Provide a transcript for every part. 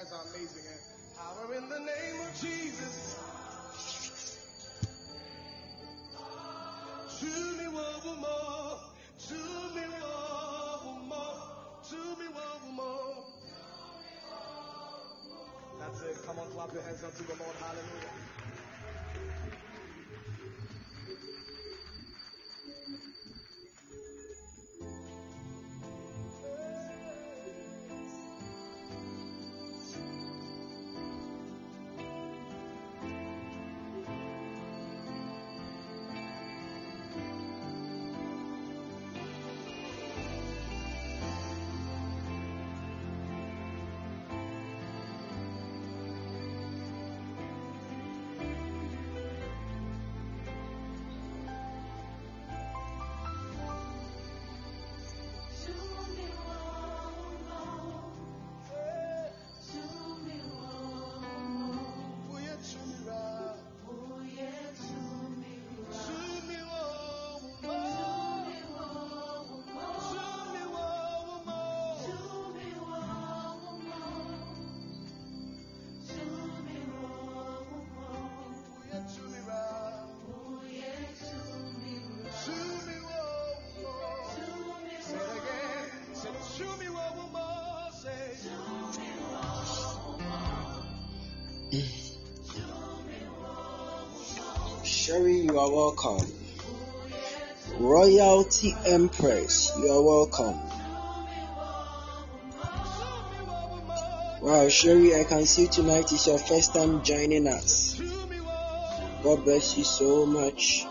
guys are amazing. Eh? Power in the name of Jesus. To me, one more. To me, one more. To me, one more. That's it. Come on, clap your hands up to the Lord. Hallelujah. Sherry, you are welcome. Royalty Empress, you are welcome. Wow, Sherry, I can see tonight is your first time joining us. God bless you so much.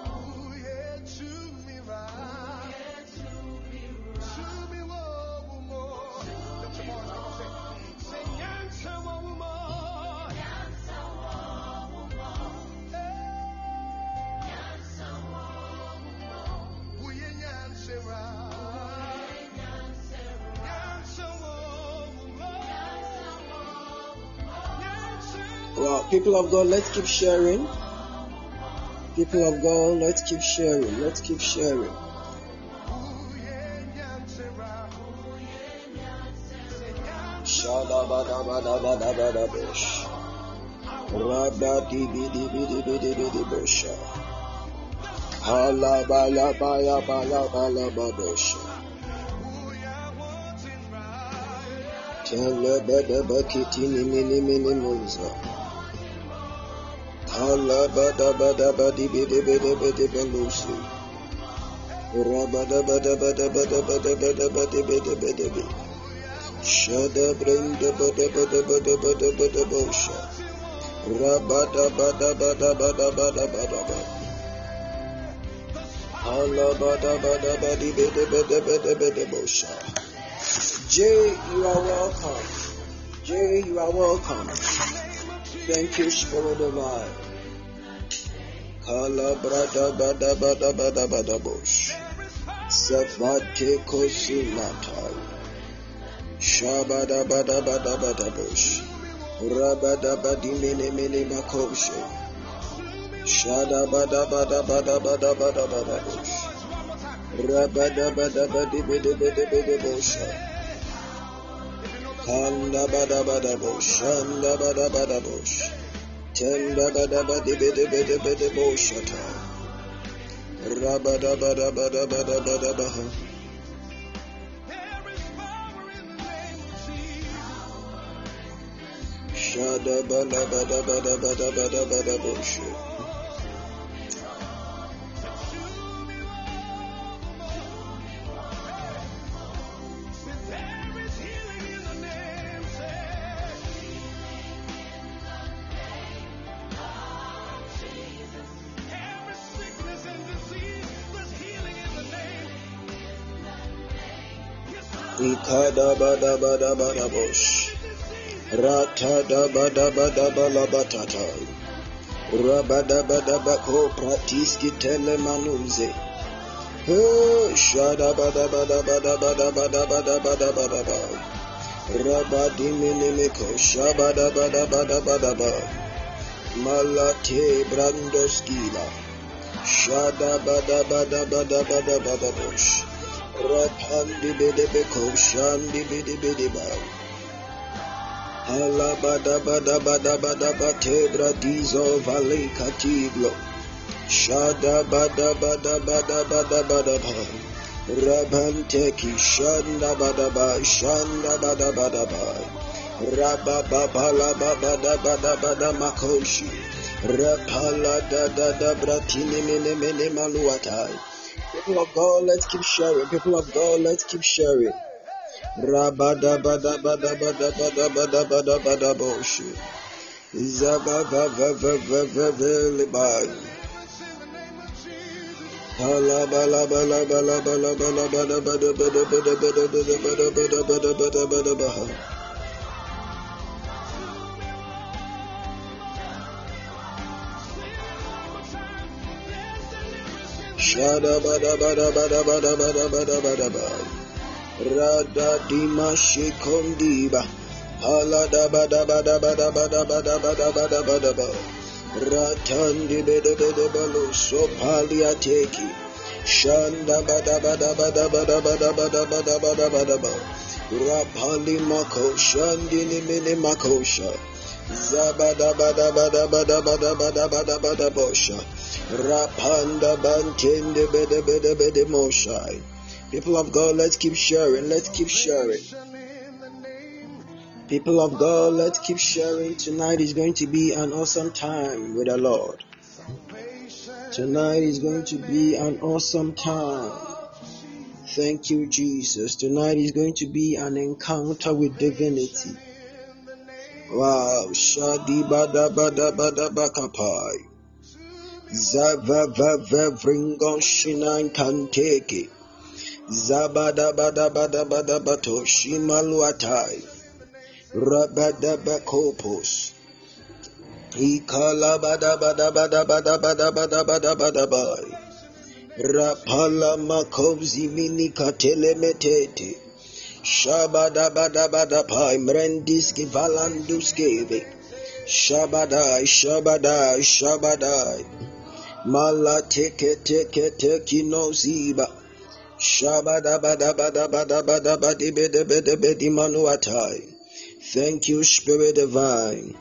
People of God, let's keep sharing. People of God, let's keep sharing. Let's keep sharing. mini Shada brenda bada bada Jay, you are welcome. Jay, you are welcome. Thank you, Spirit of God. Kalabradabadabadabadabush. Savate Kosimatai. Shabadabadabadabadabush. bada Shadabadabadabadabadabadabush. Rabadabadabadibidibidibidibusha. bada Shandabadabadabush. Tenda da da ba di be de be de be de bo shata. Rabba da ba da ba da ba da ba da ba ha. Shada ba da ba da ba da ba da ba da ba da bo shata. Bala batata. Rabada bada bako pratiski tele manuze. Rapandi Bedebe Koshandi Bedebedeba. Halabada Bada Bada Bada Batebra Dizo Valley Catiglo. Shada Bada Bada Bada Bada Bada Bada. Rabanteki Shanda Badaba Shanda Badabadaba Rabba Baba Bratini Mene Mene Maluatai People of God, let's keep sharing. People of God, let's keep sharing. Rabada bada Shada bada bada bada bada bada bada bada bada. Rada dima shikondiba. Hala da bada bada bada bada bada bada bada bada bada. Ratandi bede bede balu so palia teki. Shanda bada bada bada bada bada bada bada bada bada bada. Rapali mako shandini mini makosha. Rapanda. People of God, let's keep sharing. Let's keep sharing. People of God, let's keep sharing. Tonight is going to be an awesome time with the Lord. Tonight is going to be an awesome time. Thank you, Jesus. Tonight is going to be an encounter with divinity. Wow. Shadi bada bada bada bakapai. Shinan kanteke. Bada bada. Rabada bakopos. Ikala bada bada bada bada bada bada bada bada. Rapala. Shabada bada bada pai Shabadabadabadapa Imrendiski Valanduskivi Shabada, shabada, shabada. Mala teke teke teki no ziba Shabada bada bada bada bada bada bada bada bada bada Shabadabadabadabadabadibedebedebedimanuatai Thank you Spirit Divine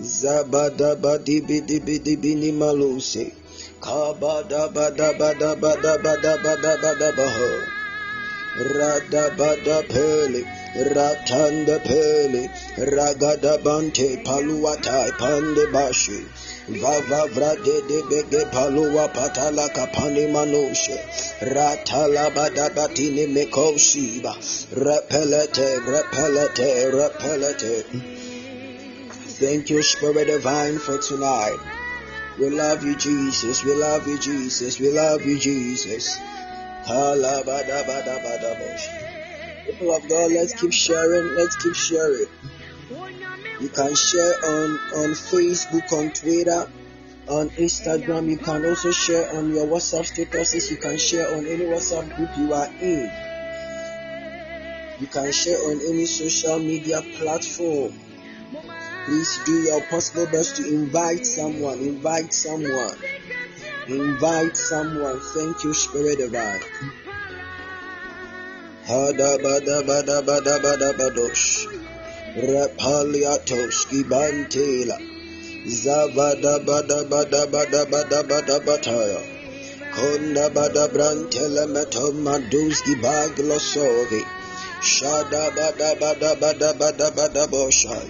Zabada badi bidi bidi bini malusi. Kabada bada bada bada bada bada bada Kabadabadabadabadabadabadabadabaho bidi bidi bini maluse. Kabada bada bada bada bada bada bada baho. Rada bada pele. Ratanda pele. Ragada bante paluatai pande bashi. Vava vrade de bege palua patala kapani manushe. Ratala bada batini mekoshiba. Repelete, repelete, repelete. Thank you, Spirit Divine, for tonight. We love you, Jesus. We love you, Jesus. We love you, Jesus. People of God, let's keep sharing. Let's keep sharing. You can share on, on Facebook, on Twitter, on Instagram. You can also share on your WhatsApp statuses. You can share on any WhatsApp group you are in. You can share on any social media platform. Please do your possible best to invite someone. Invite someone. Invite someone. Thank you, Spirit of God. Hadabadabadabadabadosh. Rapaliatos bada Zabadabadabadabadabadabadabataya. Kondabadabrantelematomandus Gibaglosovi. Shadabadabadabadabadabadabosha.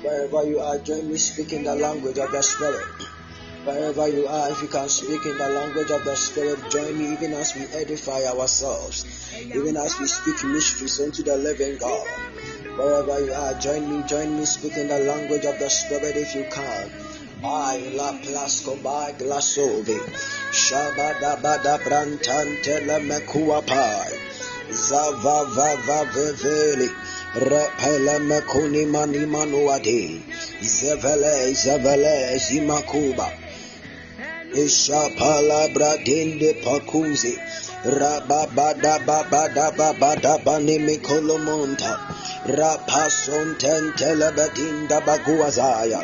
Wherever you are, join me speaking the language of the Spirit. Wherever you are, if you can speak in the language of the Spirit, join me even as we edify ourselves, even as we speak mysteries unto the living God. Wherever you are, join me, join me, speak in the language of the Spirit if you can. I la plasco by glasove. Shabada bada brantante la mekua pai. Zava va va veveli. Repele mekuni mani manuade. Zevele zevele zimakuba. Ishapala bradinde pakuzi. Rababada babada babada banimi kolomonta. Rapason tentelebedinda baguazaya.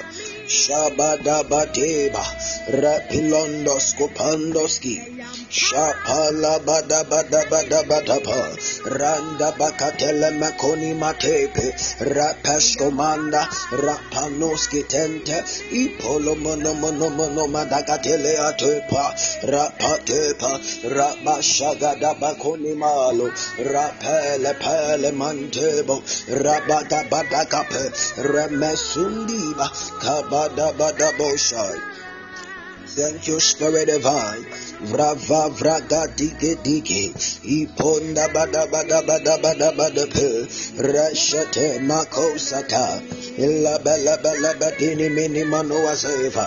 Shabadabateba Rapilondos Kopandoski Shapala bada bada bada bada pa Randa bakatele makoni matepe Rapeshko manda Rapanoski tente Ipolo mono mono mono madagatele atepa Rapatepa bakoni malo Rapele pele mantebo Rabada bada kape Remesundiba boshai Thank you, Spirit Divine. Vrava vraga dike dike. Iponda bada bada bada bada bada pe. Rashate makosata. Illa bella bella badini mini mano azeva.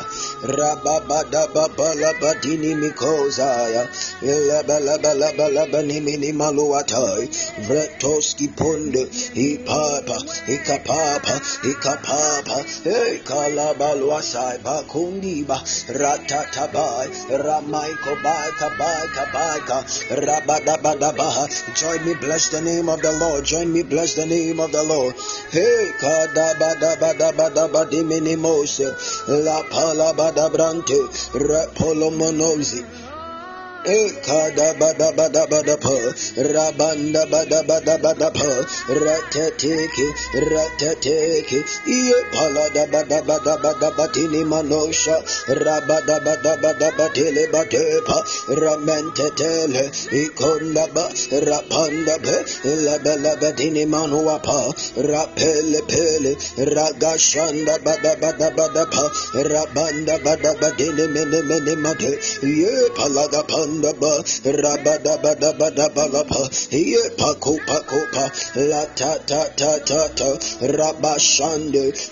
Rabba bada baba la badini mikozaya. Illa bella bella bella bani mini maluatai. Vretoski ponde. Ipapa. Ikapapa. Ikapapa. Hey kalabaluasai bakundiba. Rata Tatabai, Ramaiko Baika Baika Baika, Rabadabadabaha. Join me, bless the name of the Lord. Join me, bless the name of the Lord. Hey, Kadabadabadabadabadimini Mose, La Palabadabrante, Repolomonozi. Ekada bada bada bada pa, rabanda bada bada bada pa, ratateke, ratateke, iye palada bada bada bada batini manosha, rabada bada bada batele batepa, ramentetele, ikonda ba, rapanda be, laba laba dini manua pa, rapele pele, ragashanda bada bada bada pa, rabanda bada badini mene mene mate, ye palaga panda Randa ba ye pako pako pa. La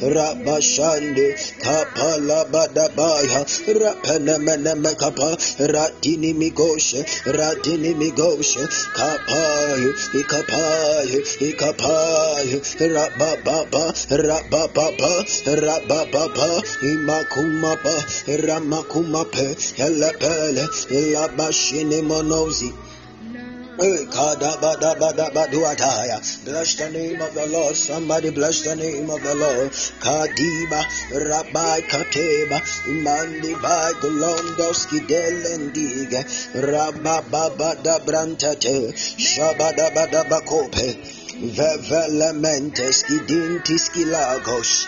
rabashande kapala bada baya rapana mena mekapa ratini migoshe ratini migoshe kapaye ikapaye ikapaye rabababa rabababa rabababa. Imakumapa ramakumape elepele elaba Shini Monozi. Bless the name of the Lord. Somebody bless the name of the Lord. Kadiba Rabbi Kateba Mandi by Golondoski Delendiga Rabba Baba da Brantate Shabada Bada Bakope Vevelementes Kidintiski Lagos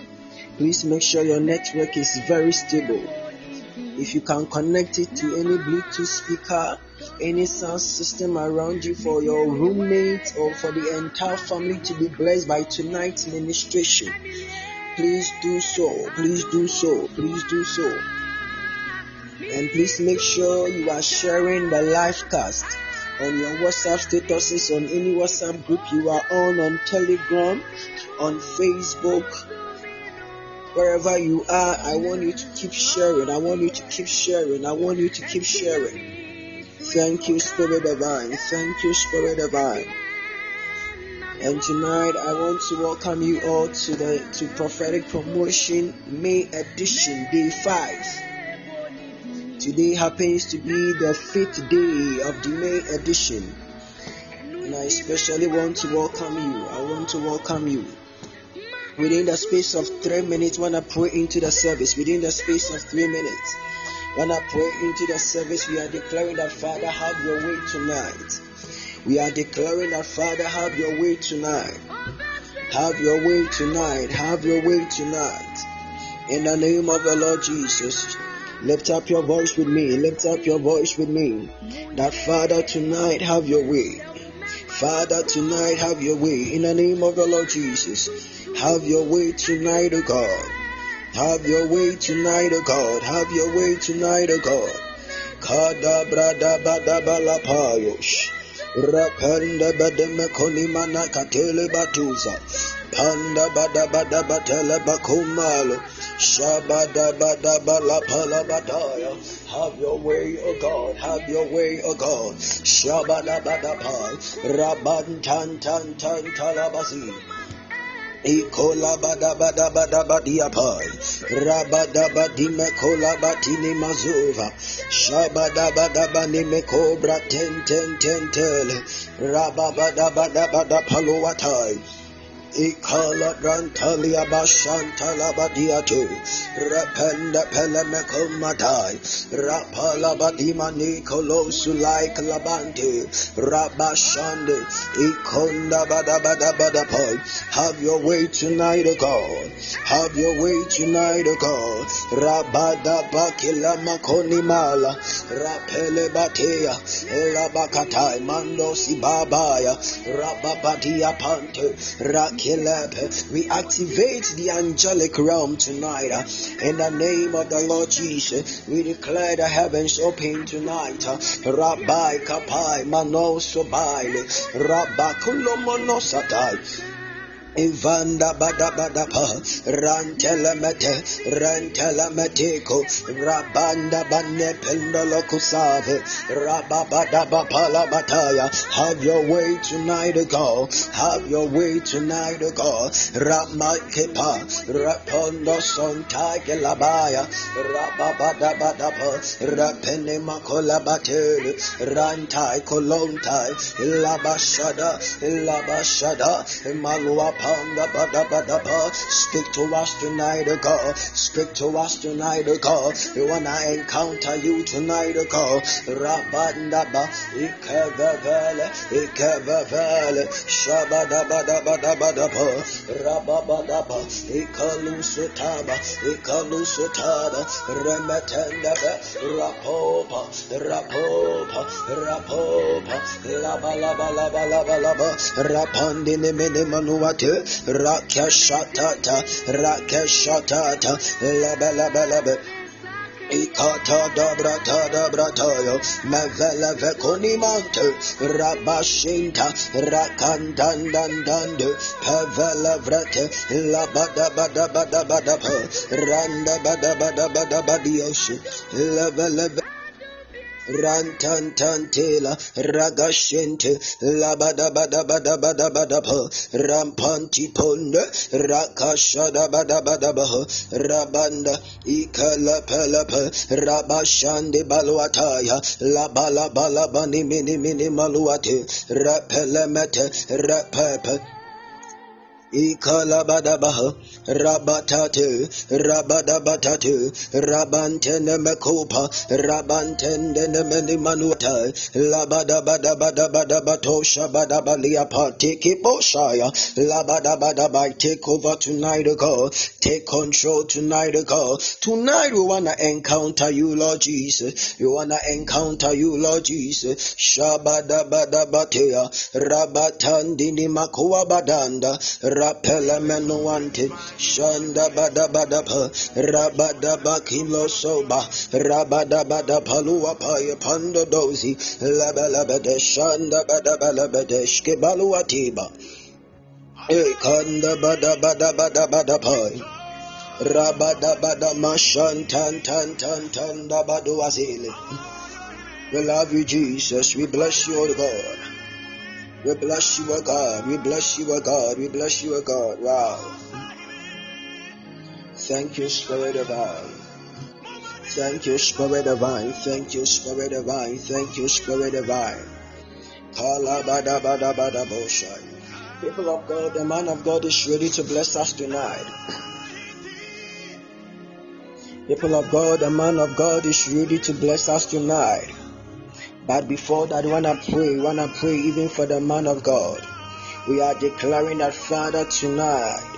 Please make sure your network is very stable. If you can connect it to any Bluetooth speaker, any sound system around you for your roommate or for the entire family to be blessed by tonight's ministration, please do so. Please do so. Please do so. And please make sure you are sharing the live cast on your WhatsApp statuses on any WhatsApp group you are on, on Telegram, on Facebook, wherever you are, I want you to keep sharing. I want you to keep sharing. I want you to keep sharing. Thank you, Spirit Divine. Thank you, Spirit Divine. And tonight I want to welcome you all to the to prophetic promotion May edition, day five. Today happens to be the fifth day of the May edition. And I especially want to welcome you. I want to welcome you within the space of three minutes when I pray into the service, within the space of three minutes, when I pray into the service, we are declaring that Father, have your way tonight. We are declaring that Father, have your way tonight. Have your way tonight. Have your way tonight. In the name of the Lord Jesus. Lift up your voice with me. Lift up your voice with me. That Father, tonight have your way. Father, tonight have your way. In the name of the Lord Jesus. Have your way tonight, O God. Have your way tonight, O God. Have your way tonight, O God. Kada brada bada bala payosh. Rapanda bademe konimana katele batuza. Rapanda bada bada batele bakumalo. Shabada bada bala pala bataya. Have your way, O God. Have your way, O God. Shabada bada pa. Raban tan tan tan talabasi. Ikola bada bada bada badia pai. Rabada badime kola batini mazuva. Shabada bada bani me cobra ten ten ten tele. Rabada bada bada paluatai. Ikala brantalia bashantala badiatu rependa pelemeko madai rapala badima nikolo sulai klabante rabashande ikonda bada bada have your way tonight O God. Have your way tonight O God. Rabada bakila makoni mala rapele batea labakatai mando sibabaya rababadia pante rak we activate the angelic realm tonight. Uh, in the name of the Lord Jesus, we declare the heavens open tonight. Uh, Rabbi Kapai Mano Rabba Kulomonosatai. Ivanda bada bada pa rantelemete rantelemeteko rabanda banne pendolo kusave rababada bapala bataya. Have your way tonight God. Have your way tonight God. Ramakepa rapondo sonta gelabaya rababada bada pa rapene makola batel rantai kolontai. Labashada labashada malwa Speak to us tonight, O God. Speak to us tonight, O God. We wanna encounter you tonight, O God. Rabandaba, Ikavavale, Ikavavale, Shabadabadabadabadaba, Rababadaba, Ikalusutaba, Ikalusutaba, Remetendaba, Rapopa, Rapopa, Rapopa, Laba Laba Laba Laba Laba, rakashatata rakashatata lebe lebe lebe Ikata dabra dabra tayo mevele vekonimante rabashinta rakandandandande pevele vrete labada bada bada bada pa randa bada bada bada badioshi leve leve Rantantantela Ragashente Labada Bada Bada Bada Bada Rampanti Ponda Rakashada Bada Bada Rabanda Ikala Pelapa Rabashande Baluataya Labala Balabani Mini Mini Maluate Rapelemete Rapepe Ikalabadabaha Rabatate Rabadabatate Rabantene Mekopa Rabantene Meni Manuata Labadabadabadabato Shabadabalia Partiki Boshaya Labadabadabai take over tonight O God take control tonight O God tonight we wanna encounter you Lord Jesus we wanna encounter you Lord Jesus Shabadabadabatea Rabatandini Makuwa Badanda rapela menuante shanda bada bada pa rabada bakilo soba tan tan tan tan da badu azile we love you Jesus. We bless you O God we bless you, O God. We bless you, O God. We bless you, O God. Wow. Thank you, Spirit divine. Thank you, Spirit divine. Thank you, Spirit divine. Thank you, Spirit divine. People of God, the man of God is ready to bless us tonight. People of God, the man of God is ready to bless us tonight. But before that, we want to pray, we want to pray even for the man of God. We are declaring that, Father, tonight,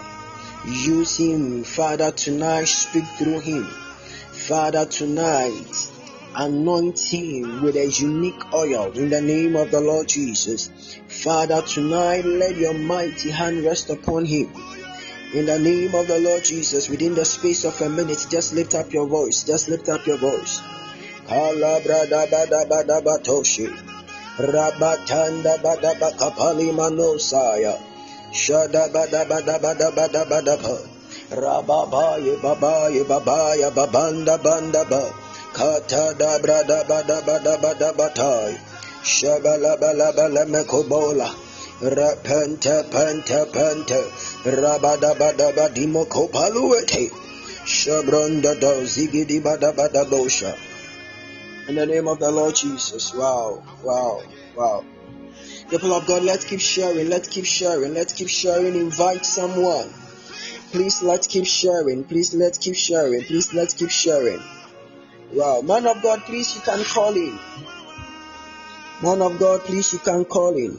use him. Father, tonight, speak through him. Father, tonight, anoint him with a unique oil in the name of the Lord Jesus. Father, tonight, let your mighty hand rest upon him. In the name of the Lord Jesus, within the space of a minute, just lift up your voice. Just lift up your voice. Kalabradabadabadabatoshi. Rabatanda ba da ba manosaya. Shada. Rababaye babaye babaya babanda banda ba. Kata da bra da ba da ba. Shabala bala bala mekobola. Repente pente pente. Rabada bada badimo kopaluete. Shabronda do. In the name of the Lord Jesus. Wow, wow, wow. People of God, let's keep sharing, let's keep sharing, let's keep sharing. Invite someone. Please let's keep sharing. Please let's keep sharing. Please let's keep sharing. Wow. Man of God, please you can call in. Man of God, please you can call in.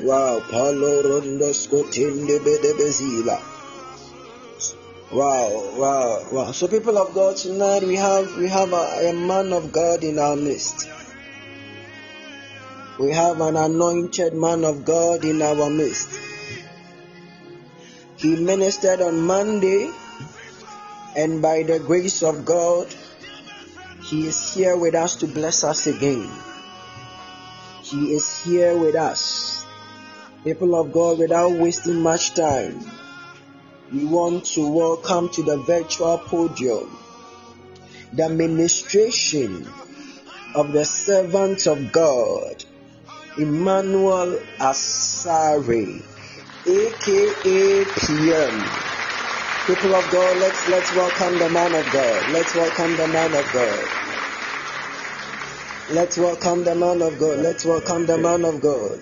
Wow. Palo rondo skotinde bedebezila. Wow, wow, wow. So people of God, tonight we have we have a, a man of God in our midst. We have an anointed man of God in our midst. He ministered on Monday, and by the grace of God, he is here with us to bless us again. He is here with us. People of God, without wasting much time, we want to welcome to the virtual podium the ministration of the servant of God, Emmanuel Asare, aka PM. People of God, let's let's welcome the man of God. Let's welcome the man of God. Let's welcome the man of God. Let's welcome the man of God.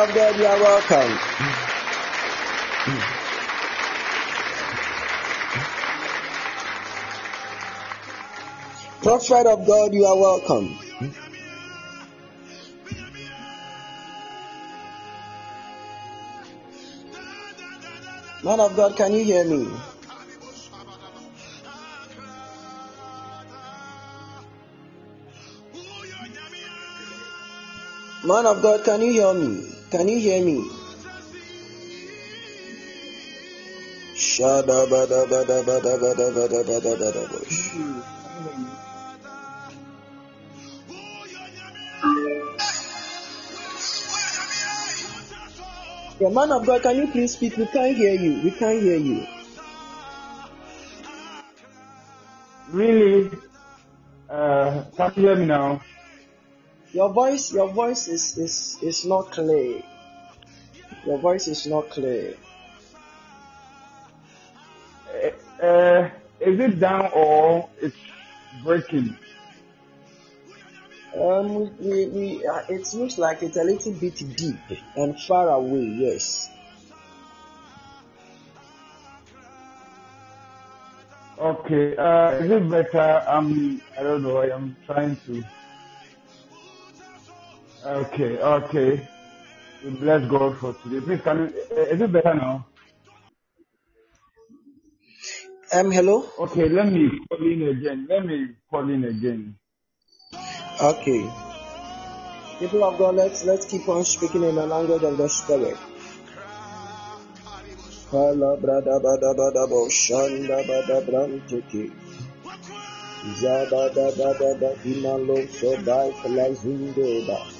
Of God, you are welcome. Prophet of God, you are welcome. Man of God, can you hear me? Man of God, can you hear me? Can you hear me? Your yeah, man of God, can you please speak? We can't hear you. We can't hear you. Really? Uh, can you hear me now? Your voice, your voice is is is not clear. Your voice is not clear. Uh, uh, is it down or it's breaking? Um, we, we uh, it looks like it's a little bit deep and far away. Yes. Okay. Uh, is it better? Um, I don't know. I am trying to. Okay. Okay. We bless God for today. Please, can you, uh, is it better now? Um, hello. Okay. Let me call in again. Let me call in again. Okay. People of God, let's let's keep on speaking in the language of the spirit. Hala brada bada bada bo shanda bada brantiki. Zabada bada bada lo so bai klazindo ba. Mala da bada bada bada bada ba shogo. Raba da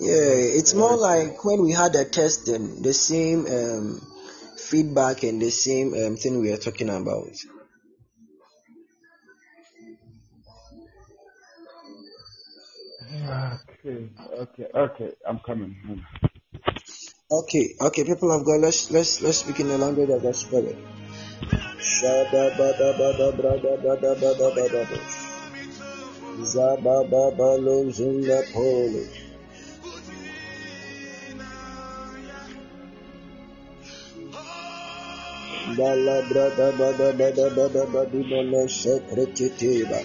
Yeah, it's more like when we had a test, the same um, feedback and the same um, thing we are talking about. Okay. Okay. Okay. I'm coming. Okay, okay, people of God, let's let's let's speak in the language of the spirit. Shada bada bada brada Bala brada bada bada bada badi bala sekretiteba.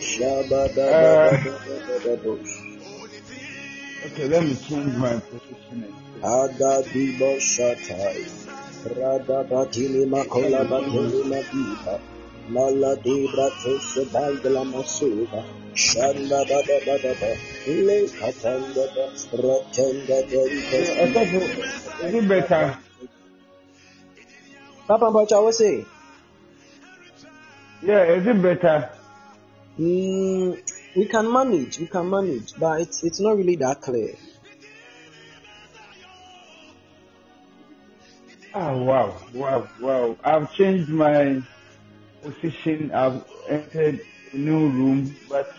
Shabada bada bada bada okay, let me change my positioning. Ada dibo shatai. Rada batili makola batili madiba. Mala di brato sebandla masuba. Shanda bada bada ba. Le katanda ba. Ratenda dente. Is it better? Papa Bacha, what's it? Yeah, is it better? Mm, we can manage, we can manage, but it's it's not really that clear. Oh wow, wow, wow! I've changed my position. I've entered a new room, but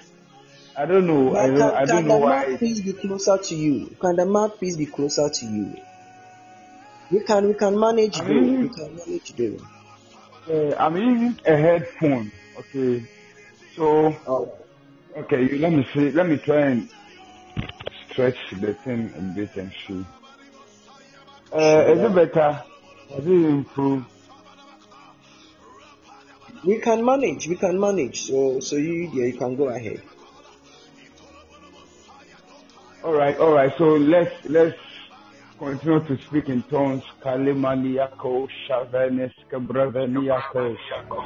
I don't know. I don't. can, I don't can know the why. mouthpiece be closer to you? Can the mouthpiece be closer to you? We can we can manage I'm though. We can manage though. Uh, I'm using a headphone. Okay, so Oh, okay. You let me see. Let me try and stretch the thing a bit and see. Uh, is it better? Has it improved? We can manage. We can manage. So so you yeah, you can go ahead. All right, all right. So let's let's continue to speak in tongues. Kalimaniako shavenes kabraveniako shako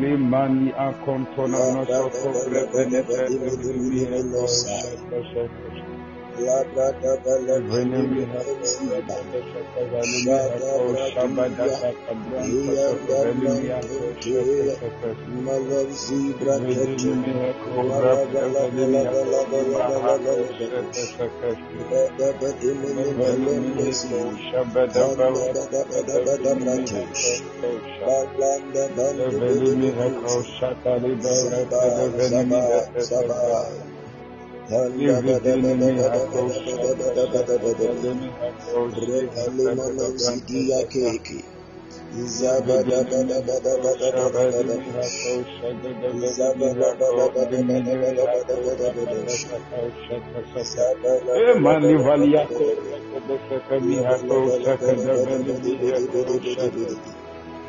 Limani akontona La da da nosoko Shabbat Hallelujah. Malivalia,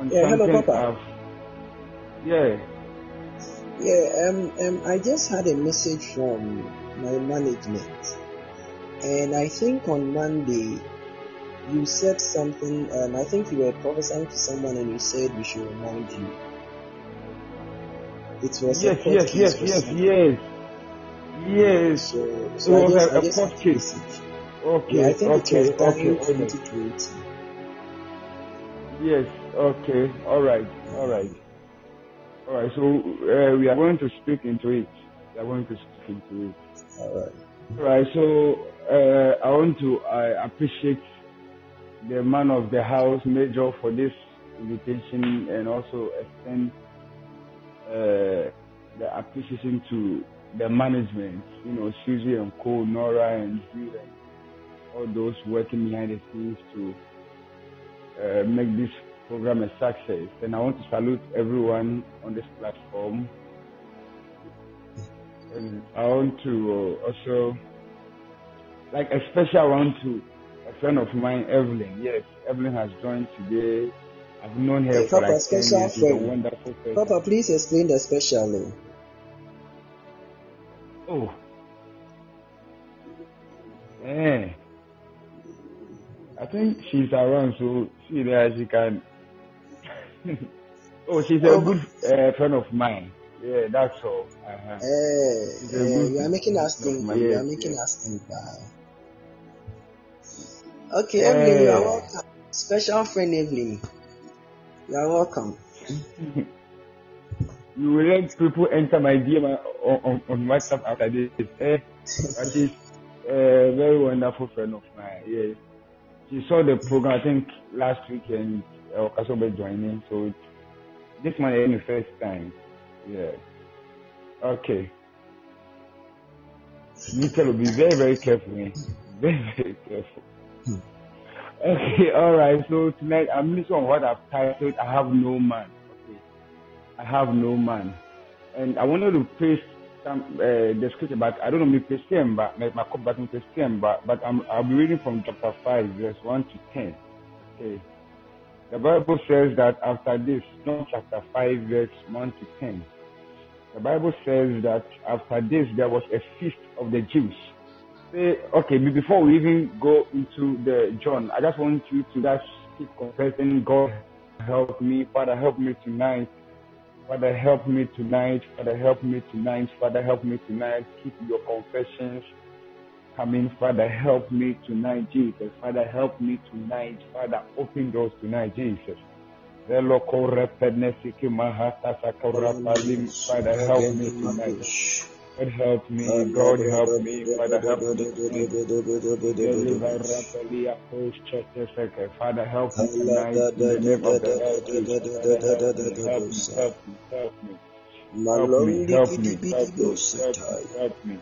on Yeah, hello, something Papa. I've yeah. Yeah, um, um, I just had a message from my management, and I think on Monday you said something. Um, I think you were prophesying to someone, and you said we should remind you. It was a Yes, court yes, case yes, yes, yes. Yes. So, so I was just, a, a court a case. message. Yeah, I Okay, think it was okay, done okay, in all right. 2020. Yes, okay, all right, all right, all right. So uh, we are going to speak into it. We are going to speak into it. All right. All right. So uh, I want to uh, appreciate the man of the house, Major, for this invitation, and also extend uh, the appreciation to the management. You know, Susie and Co, Nora and Jude, and all those working behind the scenes to uh, make this program a success. And I want to salute everyone on this platform. And I want to uh, also, like, a special one to a friend of mine, Evelyn. Yes, Evelyn has joined today. I've known her Hey, for Papa, like 10 special years. She's a friend. wonderful person. Papa, please explain the special name. Oh, eh. I think she's around, so see there she can. oh, she's a Oh, good uh, friend of mine. Yeah, that's all. Uh-huh. eh, She's a eh, you are making us think. mine. You are making yes. us think. Wow. Okay, Evelyn, you are Eh. welcome. Special friend Evelyn, you are welcome. you will let people enter my DM on, on, on WhatsApp after this. Eh? But she's a very wonderful friend of mine. Yes. she saw the program, I think, last week uh, Okasobe joining. So it's, this is the first time. Yeah. Okay. Nika will be very, very careful. eh? Very, very careful. Okay, all right. So tonight I'm listening on what I've titled "I Have No Man." Okay, I have no man, and I wanted to praise some uh, the scripture, but I don't know me Christian, but my my but me Christian, but but I'm I'll be reading from chapter five, verse one to ten. Okay, the Bible says that after this, John chapter five, verse one to ten. The Bible says that after this there was a feast of the Jews. Okay, before we even go into the John, I just want you to just keep confessing, God help me, Father help me tonight, Father help me tonight, Father help me tonight, Father help me tonight. Keep your confessions I mean, Father, help me tonight, Jesus. Father, help me tonight. Father, open doors tonight, Jesus. Father, help me tonight. God help me, God help me, Father help me. Father help me tonight God. Help me, help me, help me. Help me, help me, help me, help me, help me.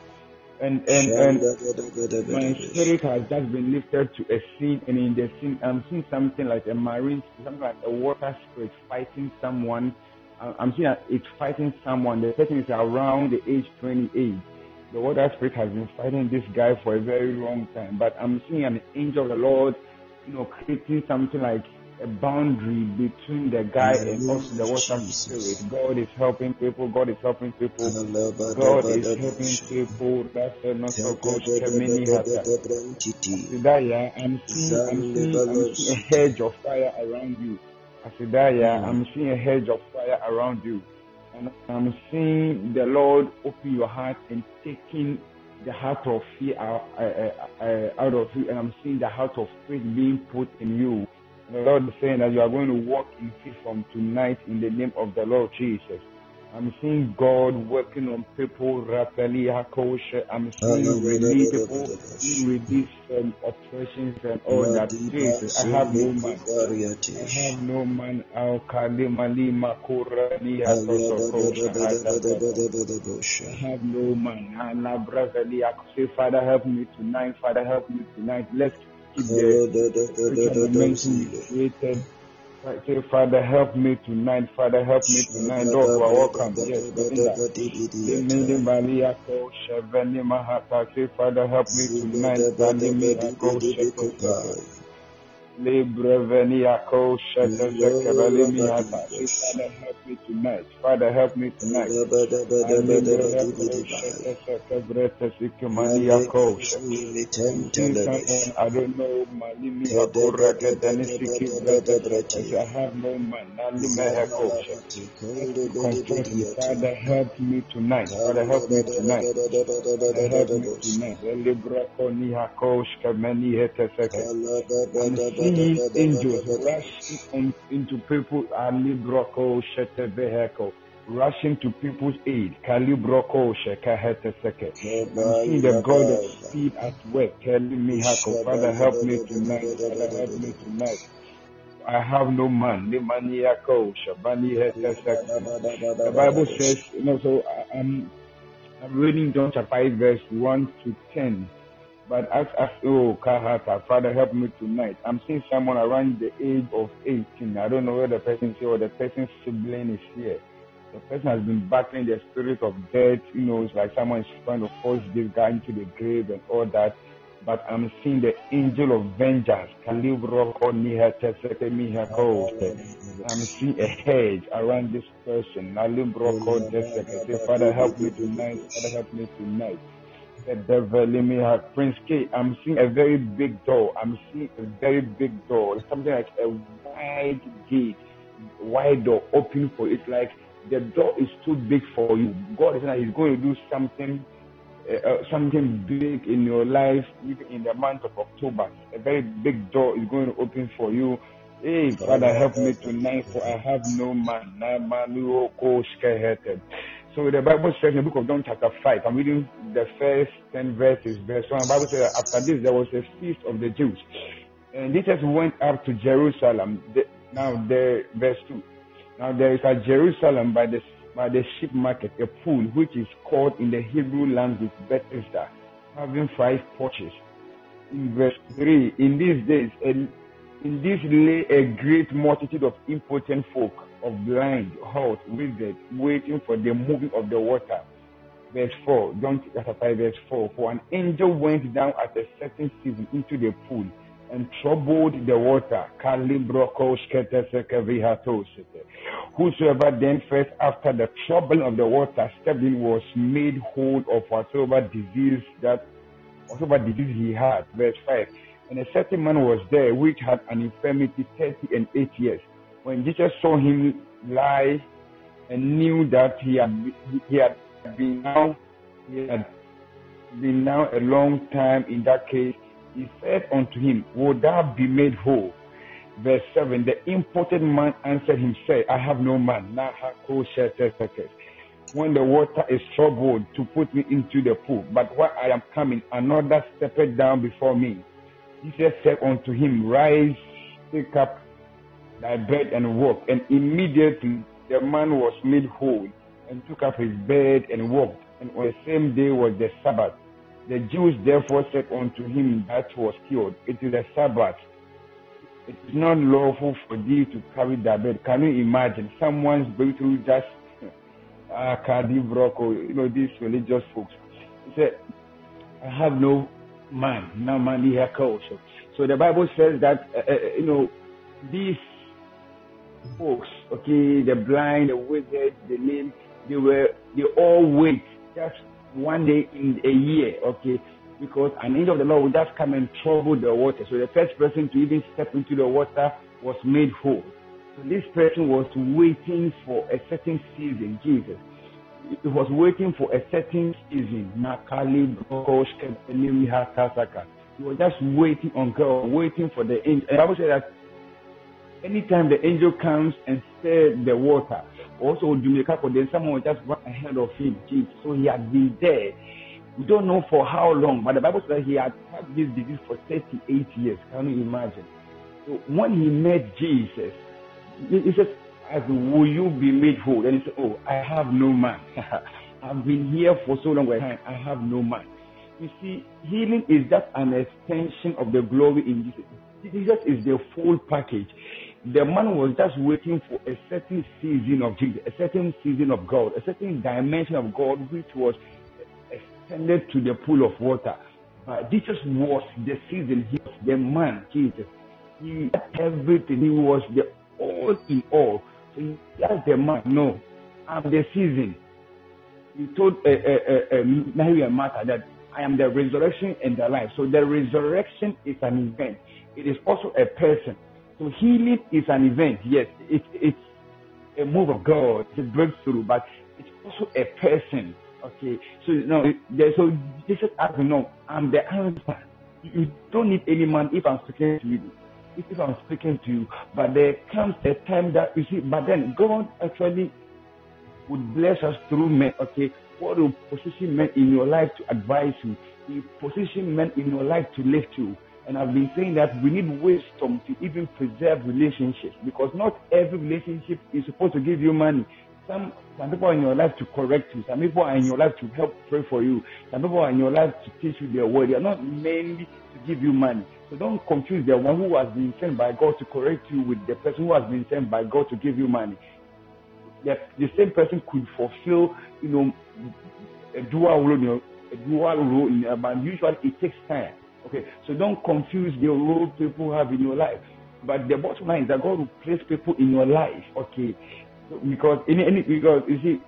And and and my spirit has just been lifted to a scene, and in the scene, I'm seeing something like a marine, something like a water spirit fighting someone. I'm seeing it's fighting someone. The person is around the age 28. The water spirit has been fighting this guy for a very long time. But I'm seeing an angel of the Lord, you know, creating something like a boundary between the guy and also the water spirit. God is helping people. God is helping people. God is helping people. That's a not so coach Kemini Hata. Asidaya, I'm seeing, I'm seeing, I'm seeing a hedge of fire around you. Asidaya, Mm. I'm seeing a hedge of fire around you. And I'm seeing the Lord open your heart and taking the heart of fear out, uh, uh, uh, out of you. And I'm seeing the heart of faith being put in you. The Lord is saying that you are going to walk in faith from tonight in the name of the Lord Jesus. I'm seeing God working on people rapidly. Hakosha. I'm seeing release people with these um, oppressions and all that. Jesus, I have no man. I have no man. Al kalima lima kura liya tosokosha hatatata. I have no man. I say, Father, help me tonight. Father, help me tonight. Let's created. Say, Father, help me tonight. Father, help me tonight. Lord, you are welcome. Yes, Say, Father, help me tonight. Libreveniako Father, help me tonight. Father, help me tonight. I don't know my. I have no money. Father, help me tonight. Father, help me tonight. Father, help me tonight. Seeing angels rushing on, into people. Alibroko shetebeheko. Rushing to people's aid. Kalibroko shekaheteseke. I'm seeing the God of speed at work. Telling me, Hako, Father, help me tonight. Father, help me tonight. I have no man. Limaniako shabani heteseke. The Bible says, you know, so I'm I'm reading John chapter 5, verse 1 to 10. But as, as oh, Kahata, Father, help me tonight. I'm seeing someone around the age of 18. I don't know where the person is or the person's sibling is here. The person has been battling the spirit of death. You know, it's like someone is trying to force this guy into the grave and all that. But I'm seeing the angel of vengeance. I'm seeing a hedge around this person. Father, help me tonight. Father, help me tonight. The devil in me has Prince K. I'm seeing a very big door. I'm seeing a very big door. It's something like a wide gate, wide door open for it. Like the door is too big for you. God is saying He's going to do something, uh, uh, something big in your life, even in the month of October. A very big door is going to open for you. Hey, Father, help me tonight, for I have no man. So the Bible says in the book of John chapter 5, I'm reading the first 10 verses. Verse 1, the Bible says after this there was a feast of the Jews. And Jesus went up to Jerusalem. Now, there, verse 2. Now, there is at Jerusalem by the, by the sheep market a pool which is called in the Hebrew language Bethesda, having five porches. In verse 3, in these days, in this lay a great multitude of impotent folk, of blind, halt, withered, waiting for the moving of the water verse 4, John chapter 5, verse 4. For an angel went down at a certain season into the pool and troubled the water. Whosoever then first after the troubling of the water stepped in was made whole of whatsoever disease that whatsoever disease he had. Verse 5. And a certain man was there which had an infirmity thirty and eight years. When Jesus saw him lie and knew that he had he had been now he had been now a long time in that case, he said unto him, Would thou be made whole? Verse 7 The imported man answered him, Say, I have no man. When the water is troubled to put me into the pool, but while I am coming, another stepped down before me. Jesus said unto him, Rise, take up thy bed and walk. And immediately the man was made whole and took up his bed and walked. And on the same day was the Sabbath. The Jews therefore said unto him that was cured, It is a Sabbath. It is not lawful for thee to carry thy bed. Can you imagine? Someone's going through just uh, you know, these religious folks. He said, I have no man, no man also. So the Bible says that, uh, uh, you know, these folks, okay, the blind, the withered, the lame, they were they all wait just one day in a year, okay, because an angel of the Lord would just come and trouble the water. So the first person to even step into the water was made whole. So this person was waiting for a certain season, Jesus. He was waiting for a certain season. He was just waiting on God, waiting for the angel. And the Bible said that anytime the angel comes and stirs the water, also Dumekako, then someone will just run ahead of him. So he had been there. We don't know for how long, but the Bible says he had had this disease for 38 years. Can you imagine? So when he met Jesus, says, Will you be made whole? And he said, Oh, I have no man. I've been here for so long I have no man. You see, healing is just an extension of the glory in Jesus. Jesus is the full package the man was just waiting for a certain season of Jesus, a certain season of God, a certain dimension of God which was extended to the pool of water. But Jesus was the season. He was the man, Jesus. He had everything. He was the all in all. He was the man. No, I'm the season. He told uh, uh, uh, Mary and Martha that I am the resurrection and the life. So the resurrection is an event. It is also a person. So healing is an event, yes. It, it's a move of God, it's a breakthrough, but it's also a person. Okay, so no, so Jesus to know I'm the answer. You don't need any man if I'm speaking to you. If I'm speaking to you, but there comes a time that you see, but then God actually would bless us through men. Okay, God will position men in your life to advise you. He position men in your life to lift you. And I've been saying that we need wisdom to even preserve relationships because not every relationship is supposed to give you money. Some some people in your life to correct you. Some people are in your life to help pray for you. Some people are in your life to teach you their word. They are not mainly to give you money. So don't confuse the one who has been sent by God to correct you with the person who has been sent by God to give you money. The, the same person could fulfill, you know, a dual role, you know, a dual role, in, but usually it takes time. Okay, so don't confuse the role people have in your life. But the bottom line is that God will place people in your life. Okay, because in any because you see,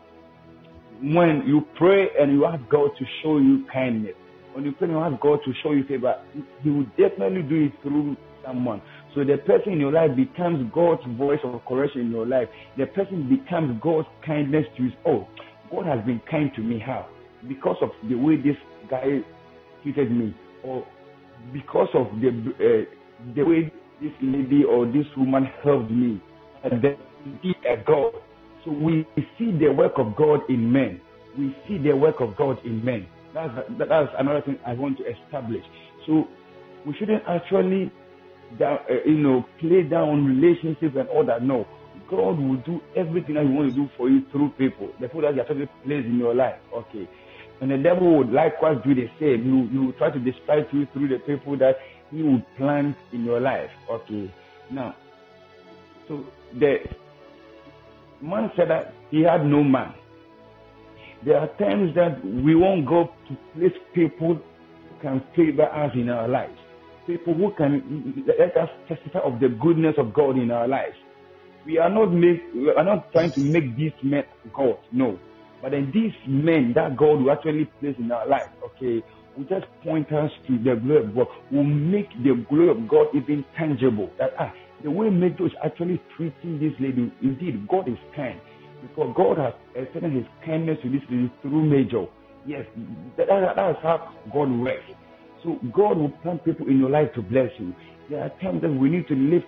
when you pray and you ask God to show you kindness, when you pray and you ask God to show you favor, He will definitely do it through someone. So the person in your life becomes God's voice of correction in your life. The person becomes God's kindness to his. Oh, God has been kind to me. How? Because of the way this guy treated me, or because of the uh, the way this lady or this woman helped me, and then be a God. So we see the work of God in men. We see the work of God in men. That's that's another thing I want to establish. So we shouldn't actually uh, you know, play down relationships and all that. No, God will do everything that He wants to do for you through people. The people that He already placed in your life. Okay. And the devil would likewise do the same. You you try to despise you through the people that he would plant in your life. Okay. Now, so the man said that he had no man. There are times that we won't go to place people who can favor us in our lives. People who can let us testify of the goodness of God in our lives. We are not make, we are not trying to make these men God. No. But then these men that God will actually place in our life, okay, will just point us to the glory of God, will make the glory of God even tangible. That ah, the way Major is actually treating this lady, indeed, God is kind. Because God has extended his kindness to this lady through Major. Yes, that, that, that's how God works. So God will plant people in your life to bless you. There are times that we need to lift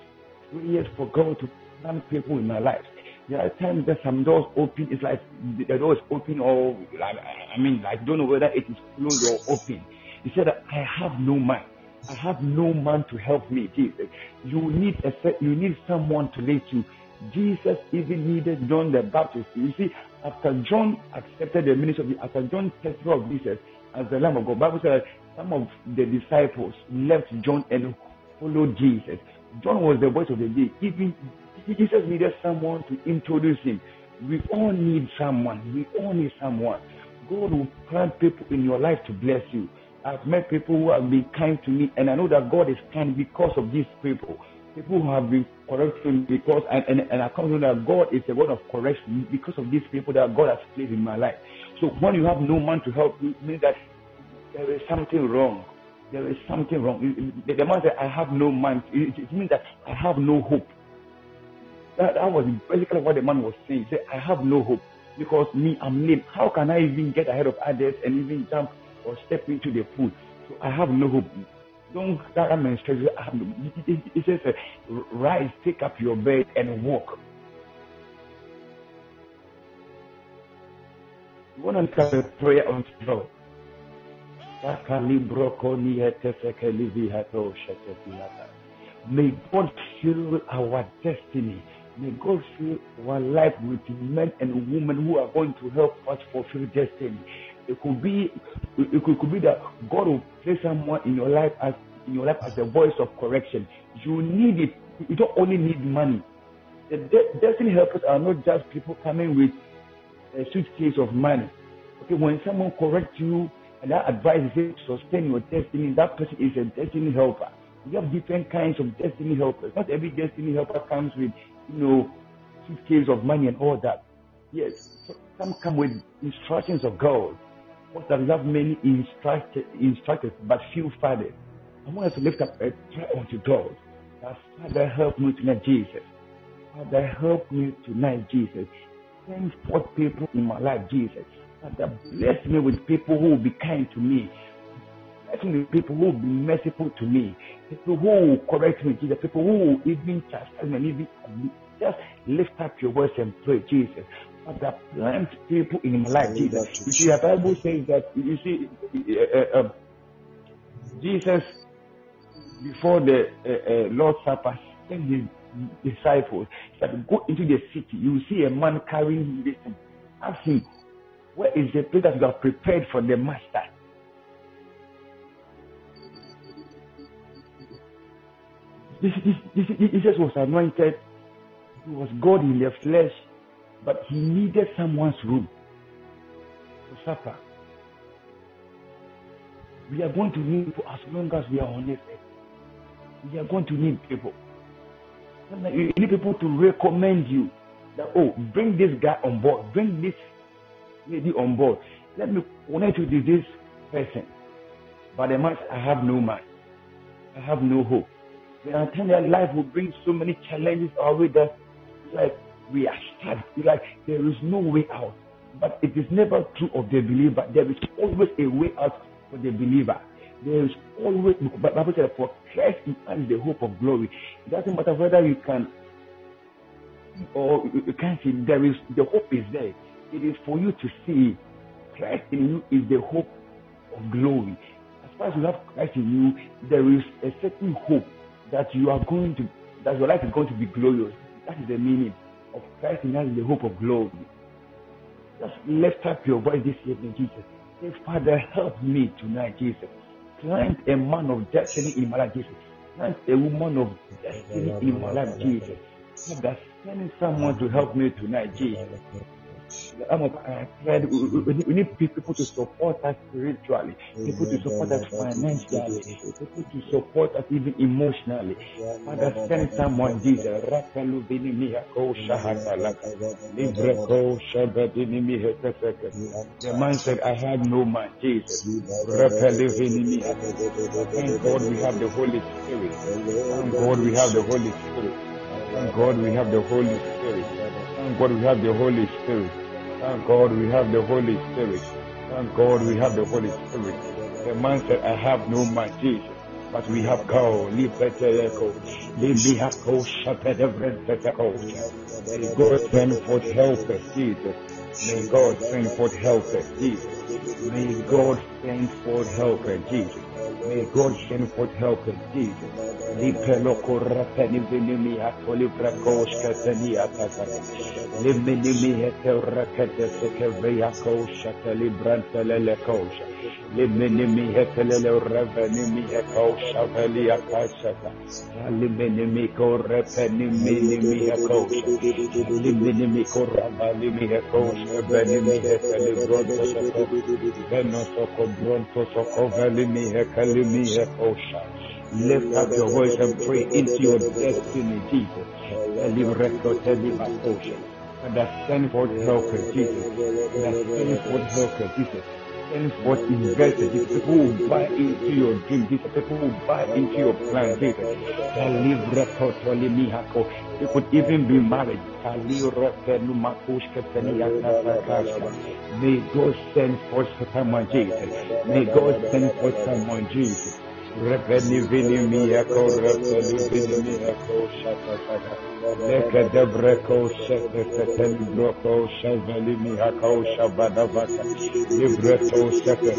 prayers for God to plant people in our lives. There are times that some doors open. It's like the door is open or I mean, I don't know whether it is closed or open. He said, I have no man. I have no man to help me. Jesus, you need a you need someone to lead you. Jesus even needed John the Baptist. You see, after John accepted the ministry, after John testified of Jesus as the Lamb of God, Bible says some of the disciples left John and followed Jesus. John was the voice of the day. Even Jesus needed someone to introduce him. We all need someone. We all need someone. God will plant people in your life to bless you. I've met people who have been kind to me, and I know that God is kind because of these people. People who have been correcting because, and, and, and I come to know that God is a God of correction because of these people that God has placed in my life. So when you have no man to help you, it means that there is something wrong. There is something wrong. The man said, I have no man. It means that I have no hope. That, that was basically what the man was saying. He said, I have no hope because me, I'm lame. How can I even get ahead of others and even jump or step into the pool? So I have no hope. Don't man says, He says, uh, rise, take up your bed and walk. You want to start a prayer on God. May God fill our destiny May God fill our life with men and women who are going to help us fulfill destiny. It could be, it could, could be that God will place someone in your life as in your life as a voice of correction. You need it. You don't only need money. The de- destiny helpers are not just people coming with a suitcase of money. Okay, when someone corrects you and that advice is sustain your destiny, that person is a destiny helper. We have different kinds of destiny helpers. Not every destiny helper comes with you know, suitcase of money and all that. Yes, some come with instructions of God. What that we have many instructed, instructors, but few fathers. I want us to lift up a prayer unto God. That Father, help me tonight, Jesus. Father, help me tonight, Jesus. Send forth people in my life, Jesus. Father, bless me with people who will be kind to me. Bless me with people who will be merciful to me. People who will correct me, Jesus. People who will even chastise me, even just lift up your voice and pray, Jesus. Plant people in my life, Jesus. You see, the Bible says that, you see, uh, uh, Jesus, before the uh, uh, Lord's Supper, sent his disciples, said, Go into the city. You see a man carrying this. Ask him, Where is the place that you have prepared for the master? This, this, this, Jesus was anointed he was God in the flesh, but he needed someone's room to suffer. We are going to need people as long as we are on this earth. We are going to need people. You need people to recommend you that, oh, bring this guy on board, bring this lady on board. Let me connect you to this person. But the man, I have no man. I have no hope. There are life will bring so many challenges way that like we are stuck. Like there is no way out. But it is never true of the believer. There is always a way out for the believer. There is always, but Bible says, for Christ is the hope of glory. It doesn't matter whether you can or you can't see. There is the hope is there. It is for you to see Christ in you is the hope of glory. As far as you have Christ in you, there is a certain hope that you are going to, that your life is going to be glorious. That is the meaning of Christ in us, the hope of glory. Just lift up your voice this evening, Jesus. Say, Father, help me tonight, Jesus. Plant a man of destiny in my life, Jesus. Plant a woman of destiny in my life, Jesus. Father, send someone to help me tonight, Jesus. I'm afraid ah, we need people to support us spiritually, people to support us financially, people to support us even emotionally. Father, send someone, Jesus. Rapelu binimi hako shahatalaka. Libreko shabadinimi hetefeke. The man said, I have no man, Jesus. Rapelu binimi Thank God we have the Holy Spirit. Thank God we have the Holy Spirit. Thank God we have the Holy Spirit. Thank God we have the Holy Spirit. Thank God we have the Holy Spirit. Thank God we have the Holy Spirit. The man said, I have no man, Jesus, but we have God. May God send forth helpers, Jesus. May God send forth helpers, Jesus. May God send forth helpers, Jesus. May God send forth help and Jesus. Lipelo koratani vinimi atoli brakos katani atakara. Liminimi hete rakete sekeveyako shatali brantelele kosha. Liminimi hetelele revenimi heko shaveli akashata. Liminimi korepenimi nimi heko. Liminimi korabalimi heko shavenimi hetele bronto soko. Venoso ko bronto soko velimi hekele. Lift up your voice and pray into your destiny, Jesus. And that send forth helper, Jesus. That send forth helper, Jesus. Send forth investors, Jesus. People who buy into your dream, Jesus. People who buy into your plan. It could even be married. May God send forth someone, Jesus. May God send forth someone, Jesus. Vini miyako, shaka shaka. Leke debreko, sheke seten broko, shaveli miyako, shabada vaka. Libreto, sheke.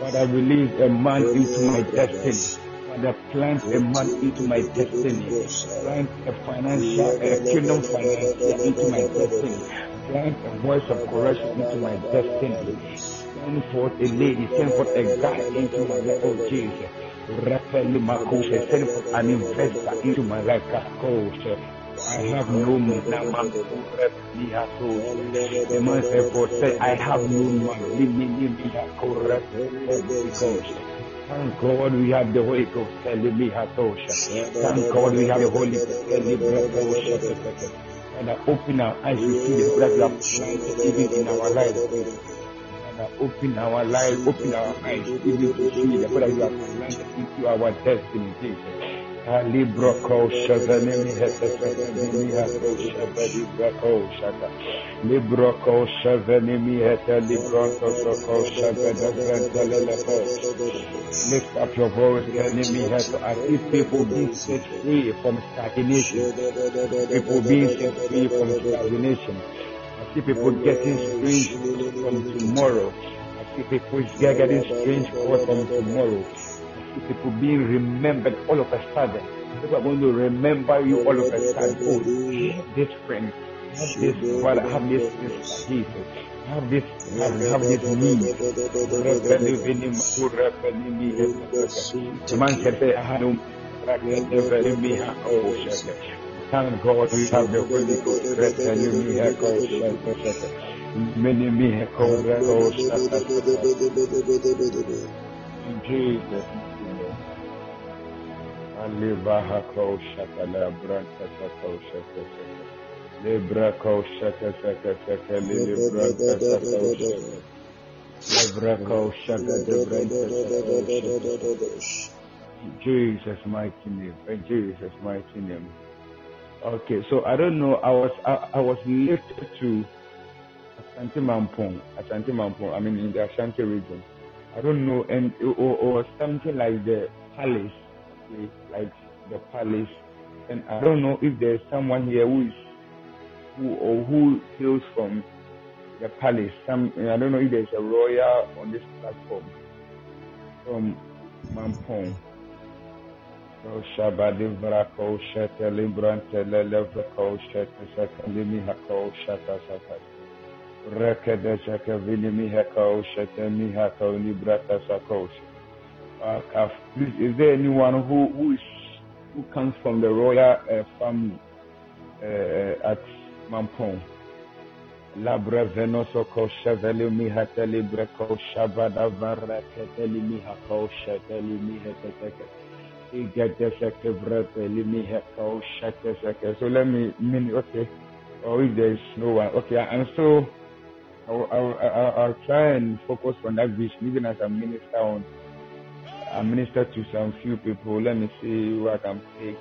Father, release a man into my destiny. Father, plant a man into my destiny. Plant a financial, a kingdom financial into my destiny. Plant a voice of correction into my destiny. Send forth a lady, send forth a guy into my life, oh Jesus. Raphael Makosha, send forth an investor into my life, Kakosha. I have no man. To correct me. The man said, I have no man. Thank God we have the Holy Ghost. Thank God we have the Holy Ghost. And I open our eyes to see the blood have even in our lives. And open our lives, open our eyes even to see the blood have into our destiny, Jesus. Libro kosha venemi hete venemi hete shabedi brakosha Libro kosha venemi hete libro kosha vede vrente Lift up your voice, enemy hete. I see people being set free from stagnation. People being set free from stagnation. I see people getting strange from tomorrow. I see people getting strange from tomorrow people being remembered all of a sudden. People are going to remember you all of a sudden. Oh, this friend, have this brother, have this sister, Jesus. Have this, have, have this need. The man said, I had no Thank God we have the Holy Ghost. Many me in Jesus' Jesus' mighty name. In Jesus' mighty name. Okay, so I don't know. I was I, I was lifted to Ashanti Mampong. Ashanti Mampong. I mean in the Ashanti region. I don't know, and or, or something like the palace like the palace. And I don't know if there's someone here who is who or who hails from the palace. Some I don't know if there's a royal on this platform from Mampong. Shabadi Brako Shete Librante Lelevako Shete Sakalimi Hako Shata Saka. Rekede Shaka Vinimi Hako Shete Mihako Librata. Uh, is there anyone who, who is who comes from the royal uh, family uh, at Mampong? Labra venoso ko sheveli miha teli breko shabada varra keteli miha ko sheteli sheteseke. So let me, mean, okay. Or oh, if there's no one. Okay, I'm so, I'll, I'll, I'll, I'll try and focus on that vision, even as a minister on, I minister to some few people. Let me see what I can take.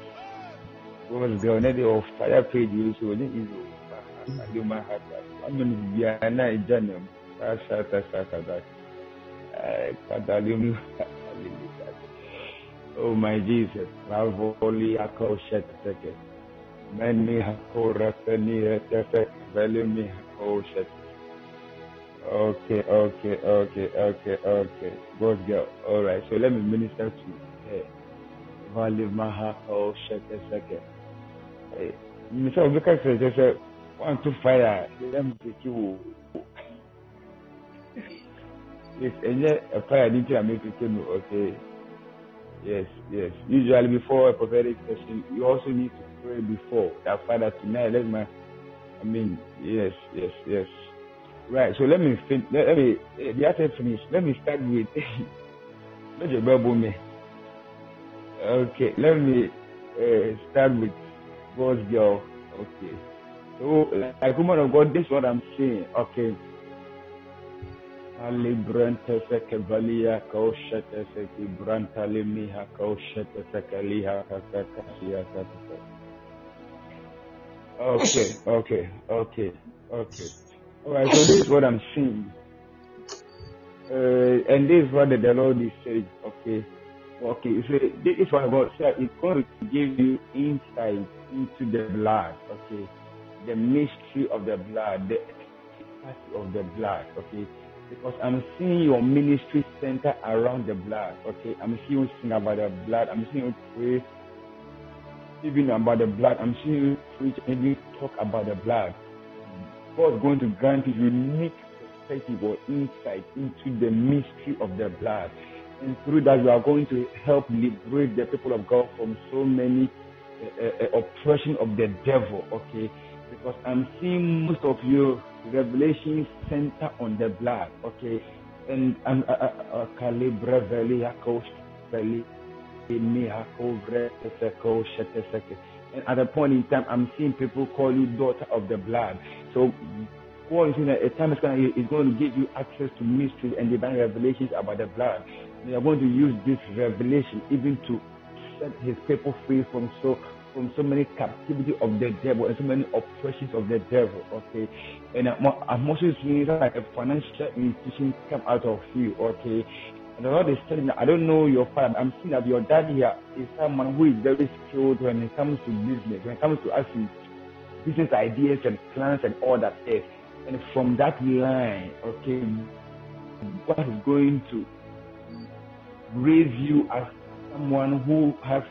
Because the only of fire page, so it is human heart. amini biara na egya ne mu asata sakada kadalium Oh my Jesus, Ravoli Ako Sheteke. Many Hako Rafeni Tefek Velimi Hako Shet. Okay, okay, okay, okay, okay. Good girl. Alright, so let me minister to. Hey. Vali Mahako Sheteke. Hey. Mr. Obika says, want to fire them take you yes and yet a fire to make it okay yes yes usually before a prophetic session you also need to pray before that father tonight let me i mean yes yes yes right so let me fin- let, me the answer finish let me start with let your bible me okay let me uh, start with god's girl okay so, like woman of God, this is what I'm saying. Okay. Ali branta seke valia kaushete branta limiha kaushete seke liha kaseka siya. Okay, okay, okay, okay. Alright, so this is what I'm seeing. Uh, and this is what the, Lord is saying. Okay. Okay, so this is what God said. It's going to give you insight into the blood. Okay the mystery of the blood, the of the blood, okay? Because I'm seeing your ministry center around the blood, okay? I'm seeing you sing about the blood. I'm seeing you pray even about the blood. I'm seeing you preach and you talk about the blood. God is going to grant you unique perspective or insight into the mystery of the blood. And through that, you are going to help liberate the people of God from so many uh, uh, oppression of the devil, okay? because I'm seeing most of your revelations center on the blood, okay? And veli me hakovre And at a point in time, I'm seeing people call you daughter of the blood. So Paul is that a time is going, to, is going to give you access to mysteries and divine revelations about the blood. And are going to use this revelation even to set his people free from so from so many captivity of the devil and so many oppressions of the devil. Okay, and I'm, also seeing that a financial institution come out of you. Okay, and the Lord is telling me, I don't know your father. I'm seeing that your dad here is someone who is very skilled when it comes to business, when it comes to asking business ideas and plans and all that is. And from that line, okay, what is going to raise you as someone who has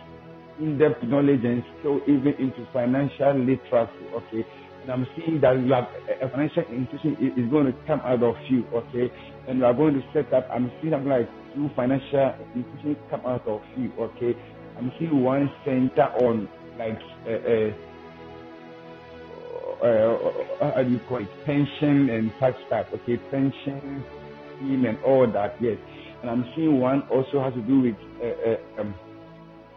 in-depth knowledge and skill even into financial literacy. Okay, and I'm seeing that you have a financial institution is going to come out of you. Okay, and you are going to set up. I'm seeing something like two financial institutions come out of you. Okay, I'm seeing one center on like. Uh, uh, uh, how do you call it? Pension and such stuff. Okay, pension scheme and all that. Yes, and I'm seeing one also has to do with uh, uh, um,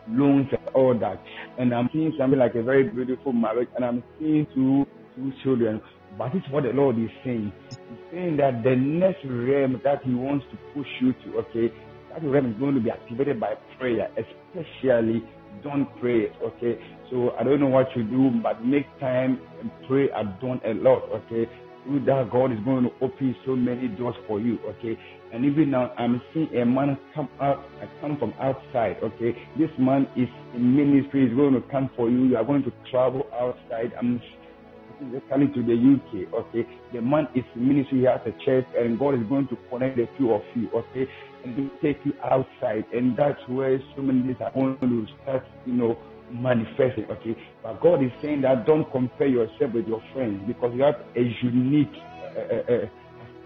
loans and all that. And I'm seeing something like a very beautiful marriage, and I'm seeing two two children. But it's what the Lord is saying. He's saying that the next realm that He wants to push you to, okay, that realm is going to be activated by prayer, especially dawn prayers, okay. So I don't know what you do, but make time and pray at dawn a lot, okay through that God is going to open so many doors for you, okay? And even now, I'm seeing a man come out, I come from outside, okay? This man is in ministry, is going to come for you. You are going to travel outside. I'm coming to the UK, okay? The man is in ministry, he has a church, and God is going to connect the two of you, okay? And take you outside, and that's where so many things are going to start, you know, manifesting, okay? But God is saying that don't compare yourself with your friends because you have a unique uh, uh, uh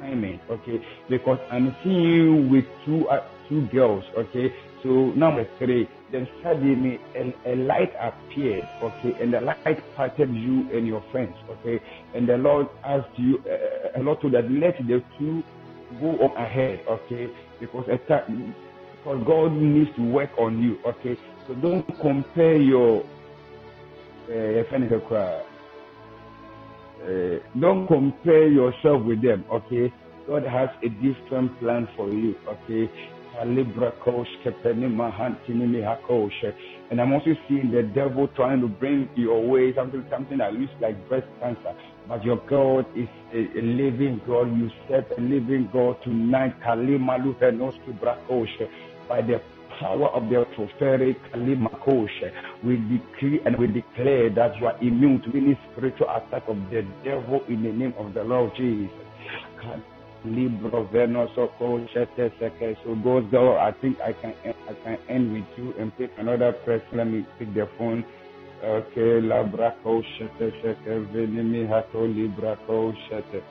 assignment, okay? Because I'm seeing you with two uh, two girls, okay? So number three, then suddenly a, a, light appeared, okay, and the light parted you and your friends, okay, and the Lord asked you, uh, a lot to that let the two go up ahead, okay, because because God needs to work on you, okay. So don't compare your uh, uh, don't compare yourself with them, okay. God has a different plan for you, okay. And I'm also seeing the devil trying to bring your way something something that looks like breast cancer. But your God is a, a living God. You serve a living God tonight. By the power of the prophetic we decree and we declare that you are immune to any spiritual attack of the devil in the name of the Lord Jesus. Libro Venosoko Shete Seke. So girl, I think I can I can end with you and pick another person. Let me pick the phone. Okay, Labrako Shete Seke Venimi Hato Librako Shete.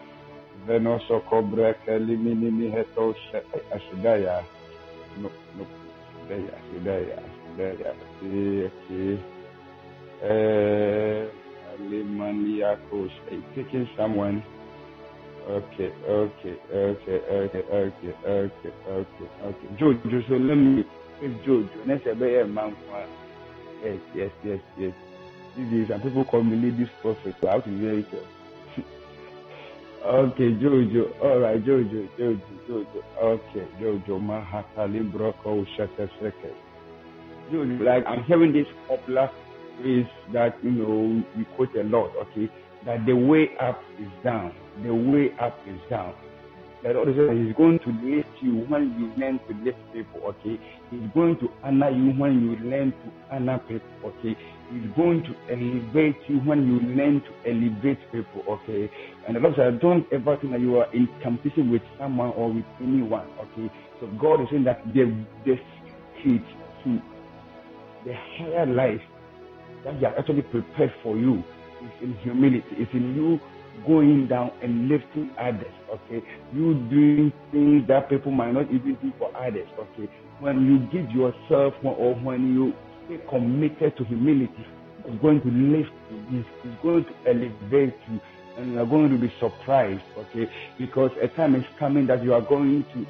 Venosoko Breke Liminimi Hato Shete. Ashidaya. No, no. Ashidaya. Okay, okay. Uh, Limaniako Shete. Picking someone. Okay, okay, okay, okay, okay, okay, okay, okay. Jojo, so let me, if Jojo, next a better man, yes, yes, yes, yes. These days, some people call me ladies prophet, so I have to be very careful. Okay, Jojo, all right, Jojo, Jojo, Jojo, okay, Jojo, Mahatali Broko, Shaka Shaka. Jojo, like, I'm hearing this popular phrase that, you know, we quote a lot, okay, that the way up is down the way up is down. Lord says He's going to lift you when you learn to lift people, okay? He's going to honor you when you learn to honor people, okay? He's going to elevate you when you learn to elevate people, okay? And the Lord says, don't ever think that you are in competition with someone or with anyone, okay? So God is saying that the, the secret to the higher life that He has actually prepared for you is in humility, it's in you going down and lifting others, okay? You doing things that people might not even do for others, okay? When you give yourself or when you stay committed to humility, it's going to lift you, it's going to elevate you, and you are going to be surprised, okay? Because a time is coming that you are going to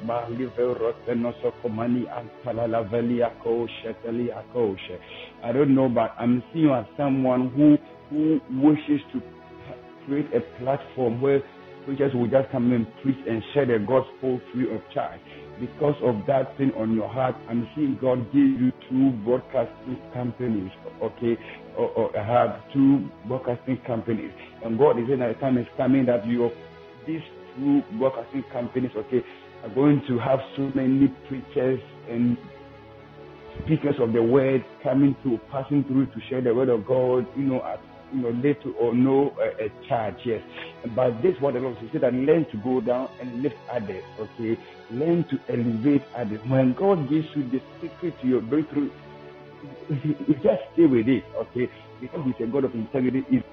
I don't know, but I'm seeing you as someone who who wishes to create a platform where preachers will just come and preach and share the gospel free of charge. Because of that thing on your heart, I'm seeing God give you two broadcasting companies, okay, or, or have two broadcasting companies. And God is saying that the time is coming that you, these two broadcasting companies, okay, are going to have so many preachers and speakers of the word coming to, passing through to share the word of God, you know, at you know, little or no uh, charge, yes. But this what the Lord said that learn to go down and lift others, okay? Learn to elevate others. When God gives you the secret to your breakthrough, you just stay with it, okay? Because He's a God of integrity.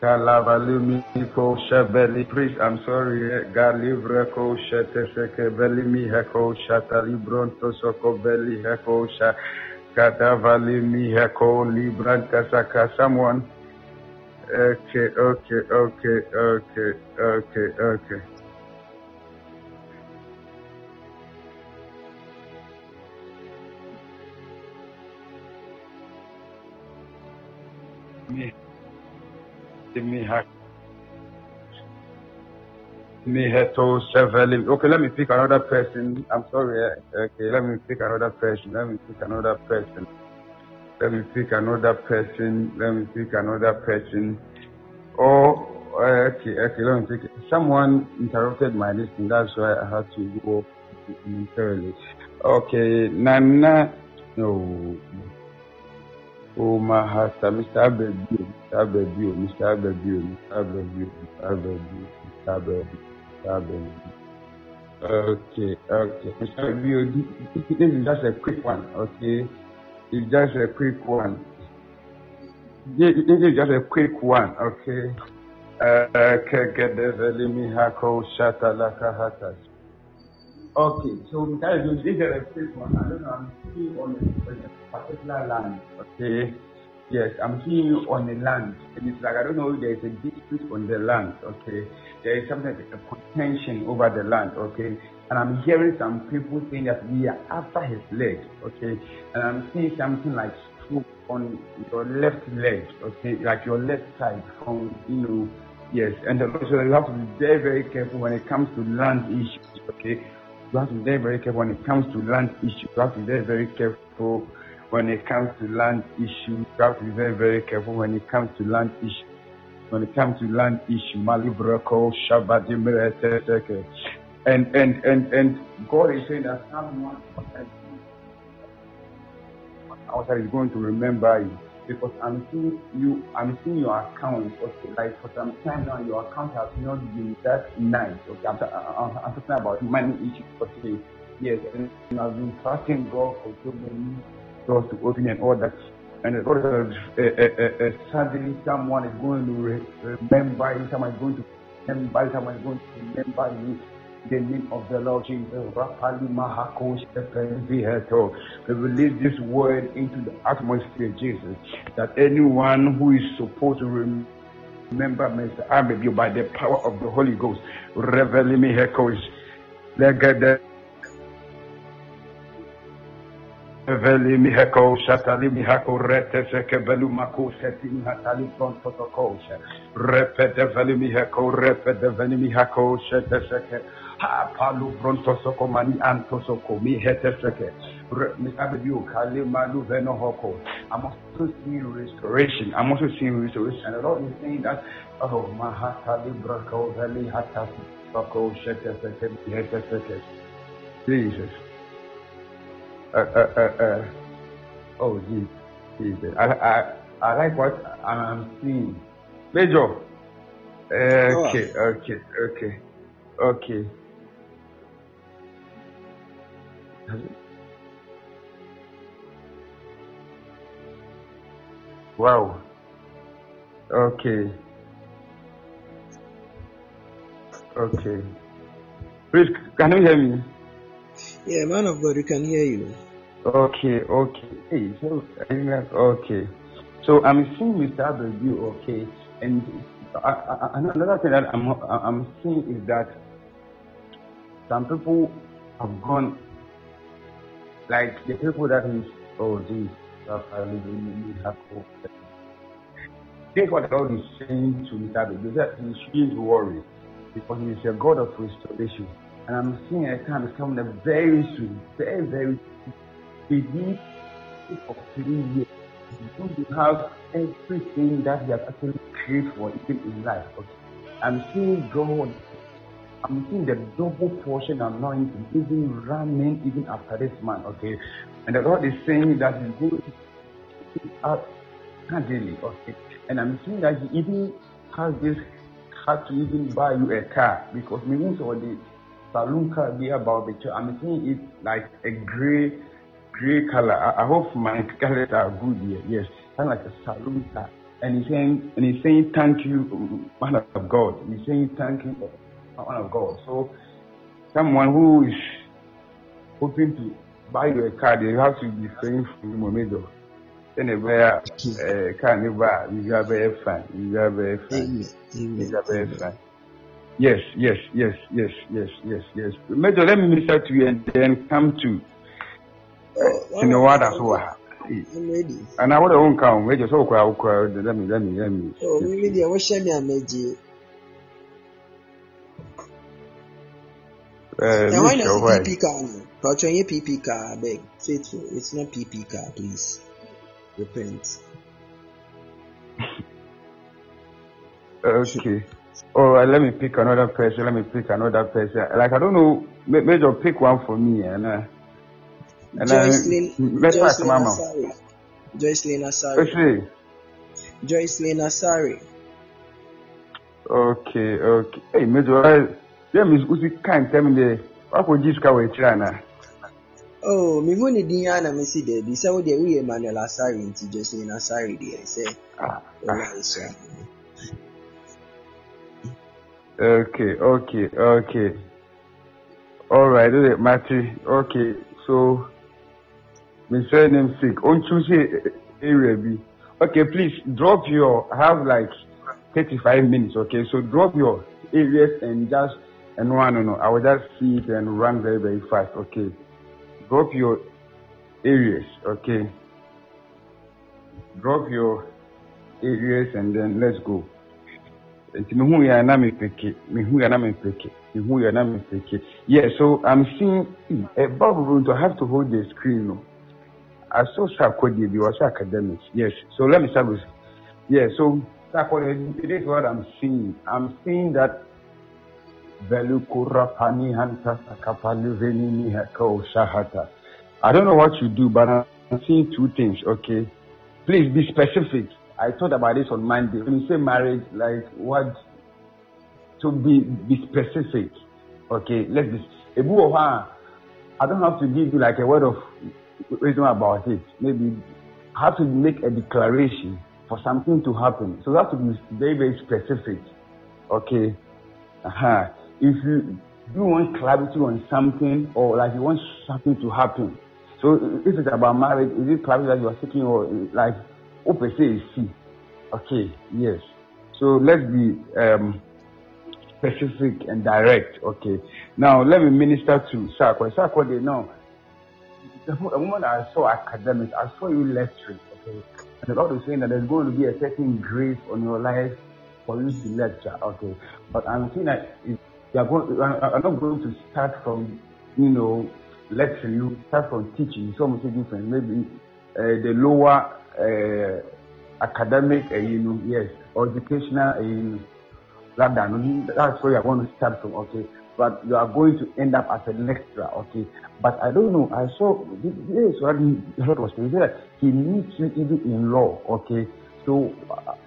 Kalavalimi ko shabeli please I'm sorry eh, galivre ko shete seke beli heko shata libronto soko beli heko someone. Okay okay okay okay okay okay Okay, let me pick another person. I'm sorry. Okay, let me pick another person. Let me pick another person. Let me pick another person. Let me pick another person. Oh, okay, okay, let me it. Someone interrupted my listening, that's why I had to go momentarily. Okay, Nana, no. Oh, my hasta, Mr. Abebu, Mr. Abebu, Mr. Abebu, Mr. Abebu, Mr. Abebu, Mr. Abebu, Mr. Abebu. Okay, okay. Mr. Abebu, this is just a quick one, okay? It's just a quick one. This is just a quick one, okay? Uh, Kegedeveli hako shatalaka hatas. Okay, so guys, this is a quick one. I don't know, I'm seeing on a particular land. Okay. Yes, I'm seeing you on the land. And it's like I don't know if there's a dispute on the land, okay. There is something a contention over the land, okay. And I'm hearing some people saying that we are after his leg, okay. And I'm seeing something like stroke on your left leg, okay, like your left side from you know Yes, and also you have to be very, very careful when it comes to land issues. Okay, you have to be very, very careful when it comes to land issues. You have to be very, very careful when it comes to land issues. You have to be very, very careful when it comes to land issues. When it comes to land issue, Malibrako, Shabbat, and and and and God is saying that someone outside is going to remember you because I'm seeing you, I'm seeing your account. Okay, like for some time now, your account has not been that nice. Okay, I'm, I'm, I'm talking about money issues. Okay, yes, and I've been trusting God for so many doors to open and all that. And uh, uh, uh, suddenly someone is going to re- remember you, someone is going to remember you, someone is going to remember you the name of the Lord Jesus. We release this word into the atmosphere, Jesus, that anyone who is supposed to remember Mr. Abigail by the power of the Holy Ghost, reveal me her Veli miheko shatali mihako rete seke velu mako seti mihatali pronto tokosha. Repete veli miheko repete veli mihako shete seke. Ha palu pronto soko mani anto soko mi hete seke. Misabidu kali malu. I'm also seeing restoration. I'm also seeing restoration. And the Lord is saying that, oh, mahatali brako veli hatasi soko shete seke mi hete seke. Jesus. Uh, uh, uh, uh. Oh, Jesus. Jesus. I, I, I like what I'm seeing. Major. Okay, okay, okay, okay. Wow. Okay. Okay. Please, can you hear me? Yeah, man of God, we can hear you. Okay, okay. Hey, so okay. So I'm seeing Mr. Abebu, okay, and I, I, another thing that I'm I'm seeing is that some people have gone like the people that is oh geez, uh, Take what God is saying to Mr. Abebu that he shouldn't worry because he is a God of restoration. And I'm seeing a time is coming up very soon, very, very soon. Within of three years, to have everything that he has actually created for even in life. Okay? I'm seeing God, I'm seeing the double portion anointing even running even after this man. Okay, and the Lord is saying that He's going up daily. Okay, and I'm seeing that He even has this had to even buy you a car because means all the saloon car be about the church. I'm seeing it like a gray, gray color. I, I hope my colors are good here. Yes, kind of like a saloon car. And he's saying, and he's saying, thank you, man of God. He's saying, thank you, man of God. So, someone who is hoping to buy you a car, they have to be praying for you, Major. Then a bear, uh, car never, you have a fan, you have a fan, you have a fan. Yes, yes, yes, yes, yes, yes, yes. Major, let me minister to you and then come to Oh, in the one God, I'm ready. and I want to own count. Major, so crowd. Let me, let me, let me. So, me deɛ wɔhyɛ me a Uh, na Michelle, say? PP car no? Patron nye PP car abeg. Faithful, it's not PP car, please. Repent. Okay. All right, let me pick another person. Let me pick another person. Like I don't know, Major, pick one for me, and uh, and Joycelyn, let's pass Mama. Asare. Joycelyn Asare. Joycelyn Asare. Okay, okay. Hey, Major, I, yeah, Miss Uzi can't tell me the what would you scout with China? Oh, me money din na me si there. Bi sɛ wo deɛ woyɛ Emmanuel Asare nti Joycelyn Asare deɛ sɛ. Ah. ah. Okay, okay, okay. All right, okay, Matthew. Okay, so my surname sick. On Tuesday area B. Okay, please drop your. I have like 35 minutes. Okay, so drop your areas and just and one no no. I will just see it and run very very fast. Okay, drop your areas. Okay, drop your areas and then let's go. Mehu yɛ na mepeke mehu yɛ na mepeke mehu yɛ na mepeke yeah so i'm seeing a bubble to have to hold the screen no. I saw sarkodie bi was academics yes. So let me start with yeah so sarkodie it is what i'm seeing. I'm seeing that i don't know what you do but i'm seeing two things okay please be specific I thought about this on Monday. When you say marriage, like what? To be be specific. Okay, let's be. I don't have to give you like a word of wisdom about it. Maybe have to make a declaration for something to happen. So that to be very very specific. Okay. Uh-huh. If you do want clarity on something or like you want something to happen. So if it's about marriage, is it clarity that you are seeking or like Open say C. Okay, yes. So let's be um, specific and direct. Okay. Now let me minister to Sakwa. Sakwa, they know. The moment I saw academics, I saw you lecturing. Okay. And the Lord is saying that there's going to be a certain grace on your life for you to lecture. Okay. But I'm saying that if you are going, I'm not going to start from, you know, lecturing. You start from teaching. It's almost different. Maybe uh, the lower uh, academic, uh, you know, yes, or educational, uh, you know, rather, that's where you're going to start from, okay. But you are going to end up as a lecturer, okay. But I don't know. I saw this is what he that he needs you even in law, okay. So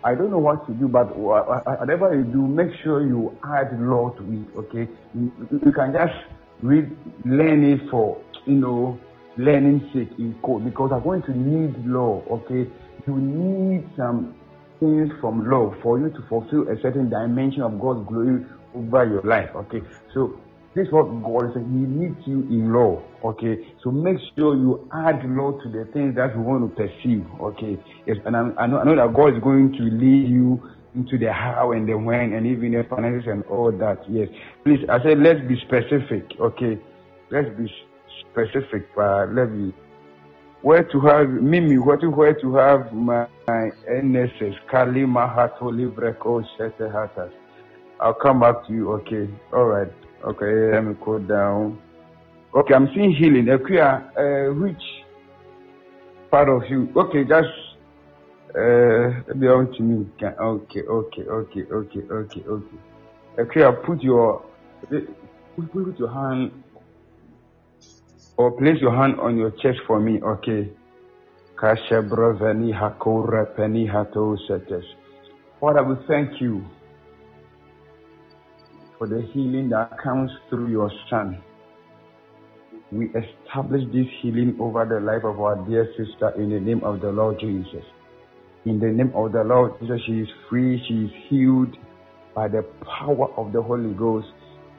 I don't know what to do, but whatever you do, make sure you add law to it, okay. You, can just read, learn it for, you know, learning sake in code because I'm going to need law, okay? You need some things from law for you to fulfill a certain dimension of God's glory over your life, okay? So this is what God is saying. He needs you in law, okay? So make sure you add law to the things that you want to perceive, okay? Yes, and I, I, know, I know that God is going to lead you into the how and the when and even the finances and all that. Yes, please. I said let's be specific, okay? Let's be specific, uh, let me where to have Mimi, what where to have my, my NSS, Kalima Hato Libreco Shete Hatas. I'll come back to you, okay. All right. Okay, let me go down. Okay, I'm seeing healing. Akuya, uh, which part of you? Okay, just uh, be on to me. Okay, okay, okay, okay, okay, okay. Akuya, put your put your hand or place your hand on your chest for me, okay? Father, we thank you for the healing that comes through your Son. We establish this healing over the life of our dear sister in the name of the Lord Jesus. In the name of the Lord Jesus, she is free, she is healed by the power of the Holy Ghost.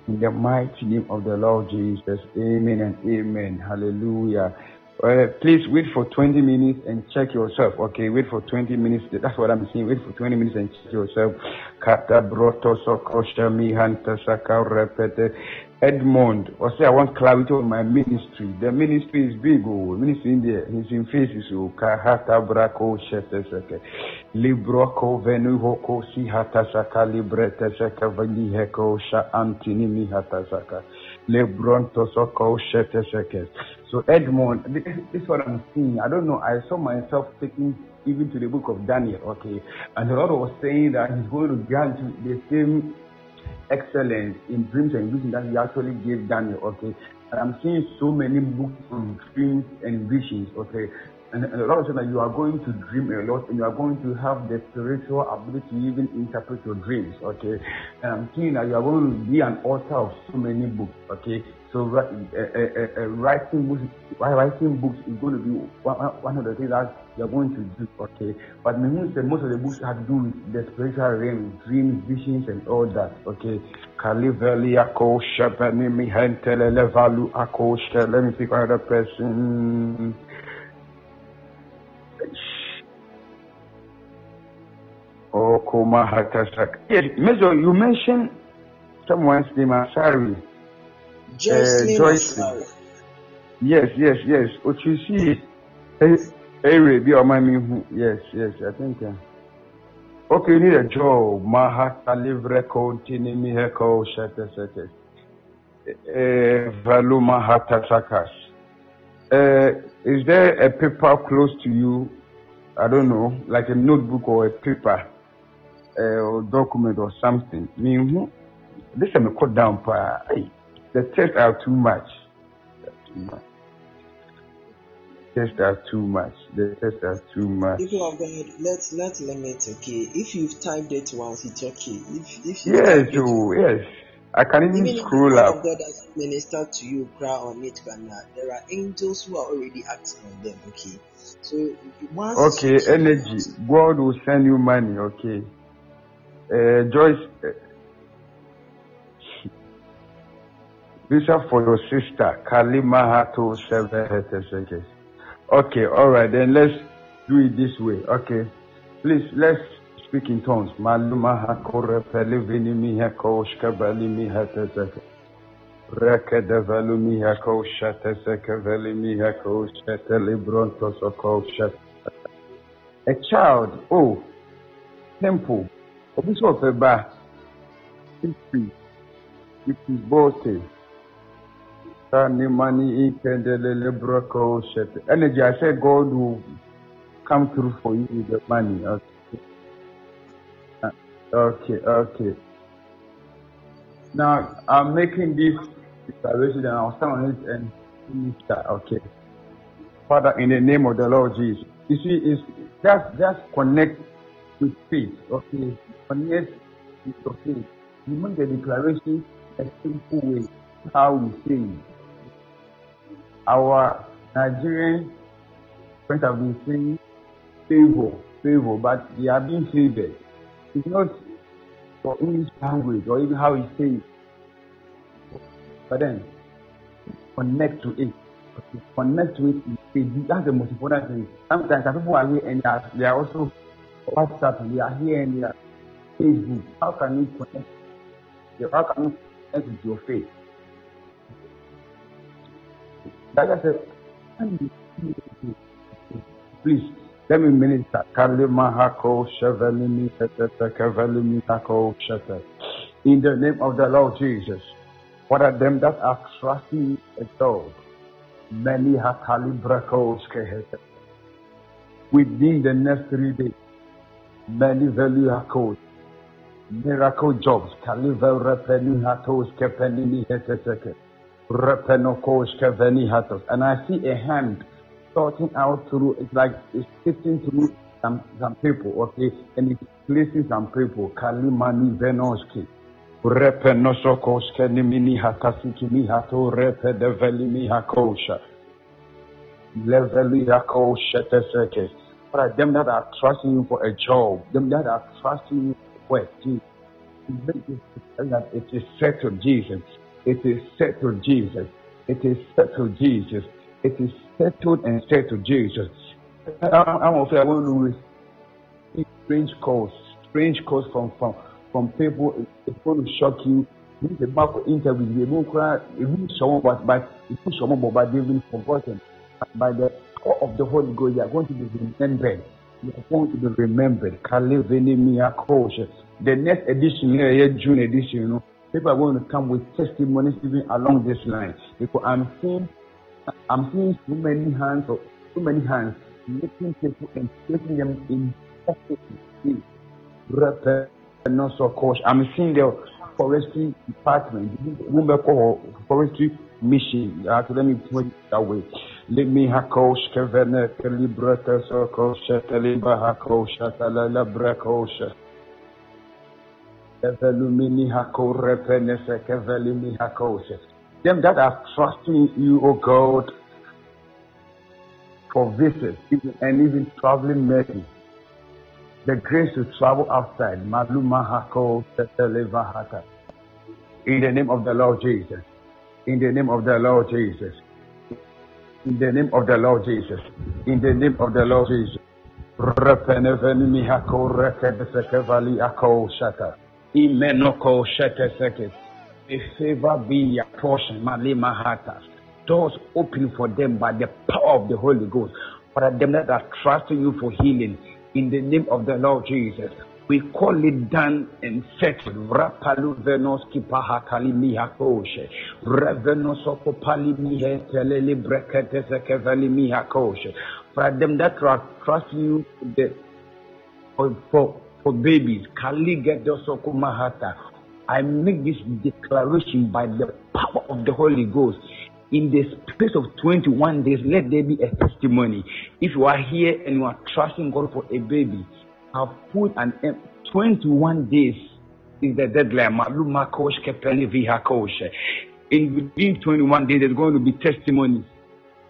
In the mighty name of the Lord Jesus. Amen and amen. Hallelujah. Uh, please wait for 20 minutes and check yourself. Okay, wait for 20 minutes. That's what I'm saying. Wait for 20 minutes and check yourself. Kata broto sokosha mi hanta saka repete. Edmond, or say I want clarity on my ministry. The ministry is big. Oh, ministry in there. He's in faces. Oh, kahata brako shete seke. Libro ko venu hoko si hata saka librete seka vani heko sha antini mi hata saka. Lebron tosoko shete seke. So Edmond, this, is what I'm seeing. I don't know. I saw myself taking even to the book of Daniel. Okay, and the Lord was saying that He's going to grant you the same excellence in dreams and visions that he actually gave Daniel. Okay, and I'm seeing so many books on dreams and visions. Okay, and, a lot of that you are going to dream a lot and you are going to have the spiritual ability to even interpret your dreams. Okay, and I'm seeing that you are going to be an author of so many books. Okay, so uh, uh, uh, writing books, writing books is going to be one, of the things that you're going to do. Okay, but most of the books have to do with the spiritual realm, dreams, visions, and all that. Okay, Kaliveli ako ako Let me pick another person. Oh, Kuma Hatasak. Yes, you mentioned someone's name. I'm sorry. Joyce. Uh, yes, yes, yes. What you see, Area be on my Yes, yes, I think. Uh, okay, you need a job. Mahata livre continue mi heko shete shete. Valu mahata sakas. Uh, is there a paper close to you? I don't know, like a notebook or a paper uh, or document or something. Me, this is a cut down. Hey, the tests are too much. Too much. Tests are too much. The tests are too much. People of God, let's let limit. Okay, if you've typed it once, it's okay. If if you yes, oh, yes. I can even, even scroll up. God has ministered to you, cry on it, there are angels who are already acting on them. Okay, so once. Okay, energy. God will send you money. Okay. Uh, Joyce, uh, Visa for your sister, Kalima Hato Seven Okay, alright, then let's do it this way. Okay, please let's speak in tongues. Maluma Hakore Pelivini Mihako Shkabali Mihateseke. Reke Devalu Mihako Shateseke Veli Mihako Sheteli Brontosoko Shet. A child, oh, temple, Obiso Feba, it is boasting. Energy, I said God will come through for you with the money. Okay. Okay, okay. Now I'm making this declaration and I'll stand on it and minister. Okay. Father, in the name of the Lord Jesus. You see, it's just just connect with faith. Okay. Connect with your faith. You make the declaration a simple way. How we say it our Nigerian friends have been saying favor, favor, but they are being favored. It's not for English language or even how we say it. But then connect to it. Connect to it. That's the most important thing. Sometimes people are here and they are, they are also WhatsApp, they are here and they are Facebook. How can you connect? How can you connect with your faith? Like I said, please let me minister. In the name of the Lord Jesus, what are them that are trusting a dog? Many hakali brakos Within the next three days, many value hakos. Miracle jobs. Kalivel repeni hatos kepenini heteseke. And I see a hand sorting out through, it's like it's sifting through some, some people, okay, and it's placing some people. Kalimani Venoski. Repe nosokoske nimini hatasiki mi hato repe develi mi hakosha. Leveli hakosha teseke. But them that are trusting you for a job, them that are trusting you for work, Jesus. It is settled, Jesus. It is settled, Jesus. It is settled, Jesus. It is settled and settled, Jesus. I'm also I want to receive strange calls, strange calls from from from people. It's going to shock you. This is about for interview. They won't cry. It won't show but will show but they've been forgotten. By the power of the Holy Ghost, they are going to be remembered. They are going to be remembered. The next edition, yeah, June edition, you know. People are going to come with testimonies even along this line. Because I'm seeing I'm seeing so many hands or many hands making people and taking them in positive I'm seeing the forestry department forestry mission. Uh, Àti let me put it that way. Lemi hako skevene kelibrete soko sheteliba hako shatalala breko shet Them that are trusting you, O God, for visits and even traveling mercy. The grace to travel outside. Maluma hako. In the name of the Lord Jesus. In the name of the Lord Jesus. In the name of the Lord Jesus. In the name of the Lord Jesus. Repeneveni hako rekedeseke ako shata. Imenoko shete sekes. A favor be your portion. Malima Hatas. Doors open for them by the power of the Holy Ghost. For them that are trusting you for healing. In the name of the Lord Jesus. We call it done and settled. Rapalu venoski pahatali mihakoshe. Revenosoko pali mihe telele brekete sekevali mihakoshe. For them that are trusting you the, for, for, for babies. Mahata. I make this declaration by the power of the Holy Ghost. In the space of 21 days, let there be a testimony. If you are here and you are trusting God for a baby, I've put an 21 days is the deadline. In within 21 days, there's going to be testimonies.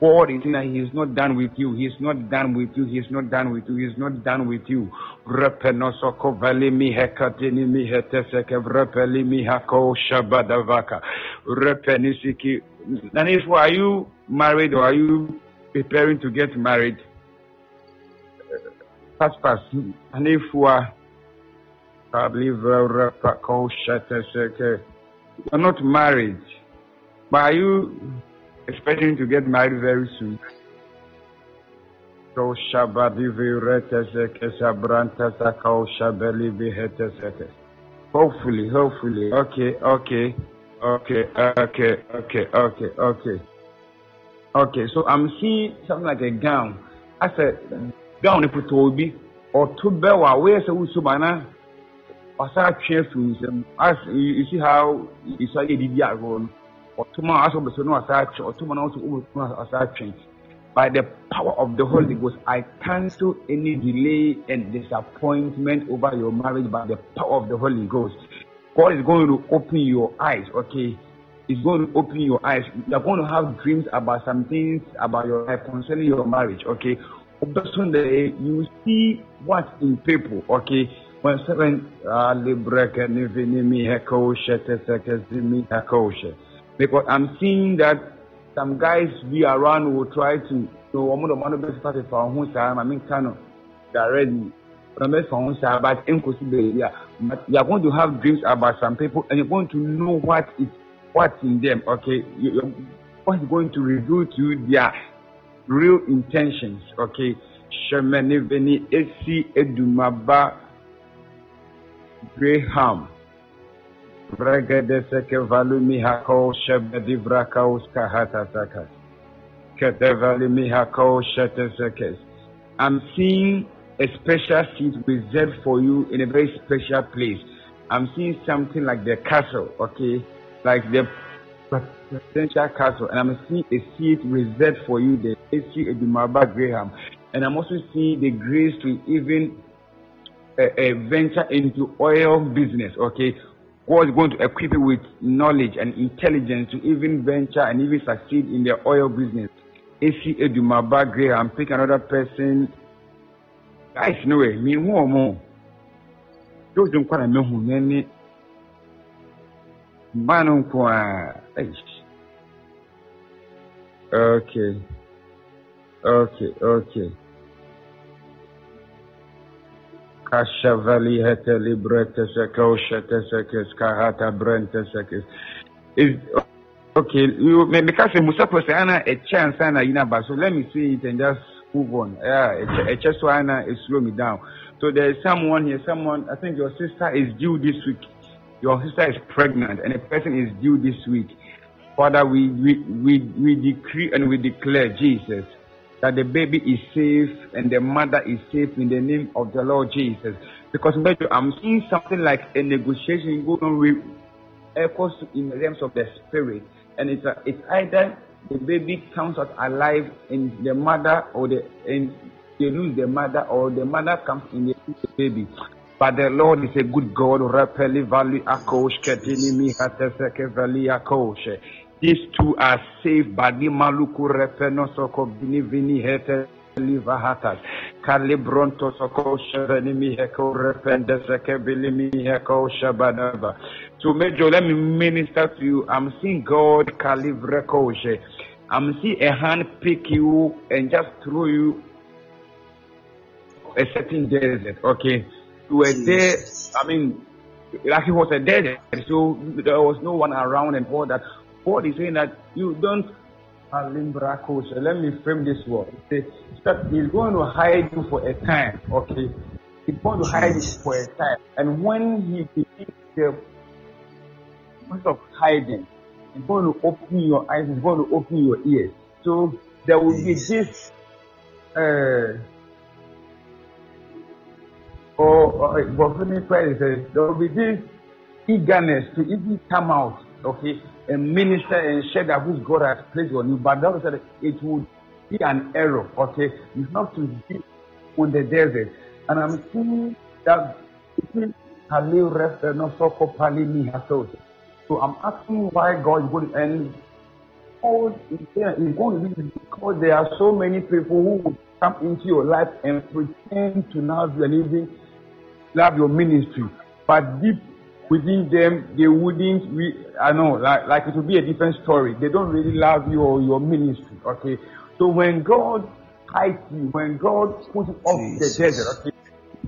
God is not, He's not done with you. He's not done with you. He's not done with you. He's not done with you. Repenosoko veli mi hekatini mi heteseke repeli mi hako shabadavaka. Repenisiki. Nana, if are you married or are you preparing to get married? Uh, pastors anefua probably repako very you're not married but are you expecting to get married very soon. So shabadi vireteseke shabrantasa kau. Hopefully, hopefully. Okay, okay, okay, okay, okay, okay, okay. Okay, so I'm seeing something like a gown. I said, gown ni putobi or tubewa. Where is the usubana? Asa chefus. As you see how you say it did no ɔtom a asɔ bɛsɛ no ɔsa atwe ɔtom a ɔsa ɔsa atwe by the power of the Holy Ghost, I cancel any delay and disappointment over your marriage by the power of the Holy Ghost. God is going to open your eyes, okay? He's going to open your eyes. You're going to have dreams about some things about your life concerning your marriage, okay? Sunday, you see what in people, okay? When seven because I'm seeing that some guys be around will try to so wɔn de wɔn bɛ start fa wɔn ho saa maame nka no already wɔn bɛ fa wɔn saa but nkosi beebi a but you are going to have dreams about some people and you are going to know what is what's in them okay? You, you, what is going to reveal to you their real intentions okay? Shemeni veni esi edumaba graham Regedeseke. I'm seeing a special seat reserved for you in a very special place. I'm seeing something like the castle, okay? Like the presidential castle, and I'm seeing a seat reserved for you, the AC Edumaba Graham. And I'm also seeing the grace to even uh, uh, venture into oil business, okay? God is going to equip you with knowledge and intelligence to even venture and even succeed in the oil business. AC Edumaba Graham, pick another person. Guys, no way, me more. Those don't quite know who mma no nko a okay okay okay kashavali hete librete sekoshete sekes kahata brente sekes is okay you because musa ana a chance ana yina ba so let me see it and just move on yeah a so ana it slow me down So there is someone here, someone, I think your sister is due this week. Your sister is pregnant and a person is due this week. Father, we, we, we, we decree and we declare, Jesus, that the baby is safe and the mother is safe in the name of the Lord Jesus. Because I'm seeing something like a negotiation going on with echoes in the realms of the spirit. And it's, a, it's either the baby comes out alive in the mother or the in they lose the mother or the mother comes in the baby. But the Lord is a good God. Rapeli valley akosh ketini mi hateseke valley akosh. These two are saved. Badi maluku repeno soko bini vini hete liva hatas. Kalibronto soko shaveni mi heko repende seke bili mi heko shabadava. So Major, let me minister to you. I'm seeing God kalivre koshe. I'm seeing a hand pick you and just throw you a certain desert. Okay. You were there. I mean, like it was a desert, so there was no one around and all that. God is saying that you don't let me frame this word. He's going to hide you for a time, okay? He's going to hide you for a time. And when he begins the process of hiding, he's going to open your eyes, he's going to open your ears. So there will be this uh, or, or but there will be this eagerness to even come out, okay, and minister and that which God has placed on you. But that said, it would be an error, okay? You have to be on the desert. And I'm seeing that Halil rest and also Pali So I'm asking why God to end God is going to be because there are so many people who would come into your life and pretend to you and even love your ministry. But deep within them, they wouldn't, re- I know, like, like it would be a different story. They don't really love you or your ministry, okay? So when God hides you, when God puts you off Jesus. the desert, okay,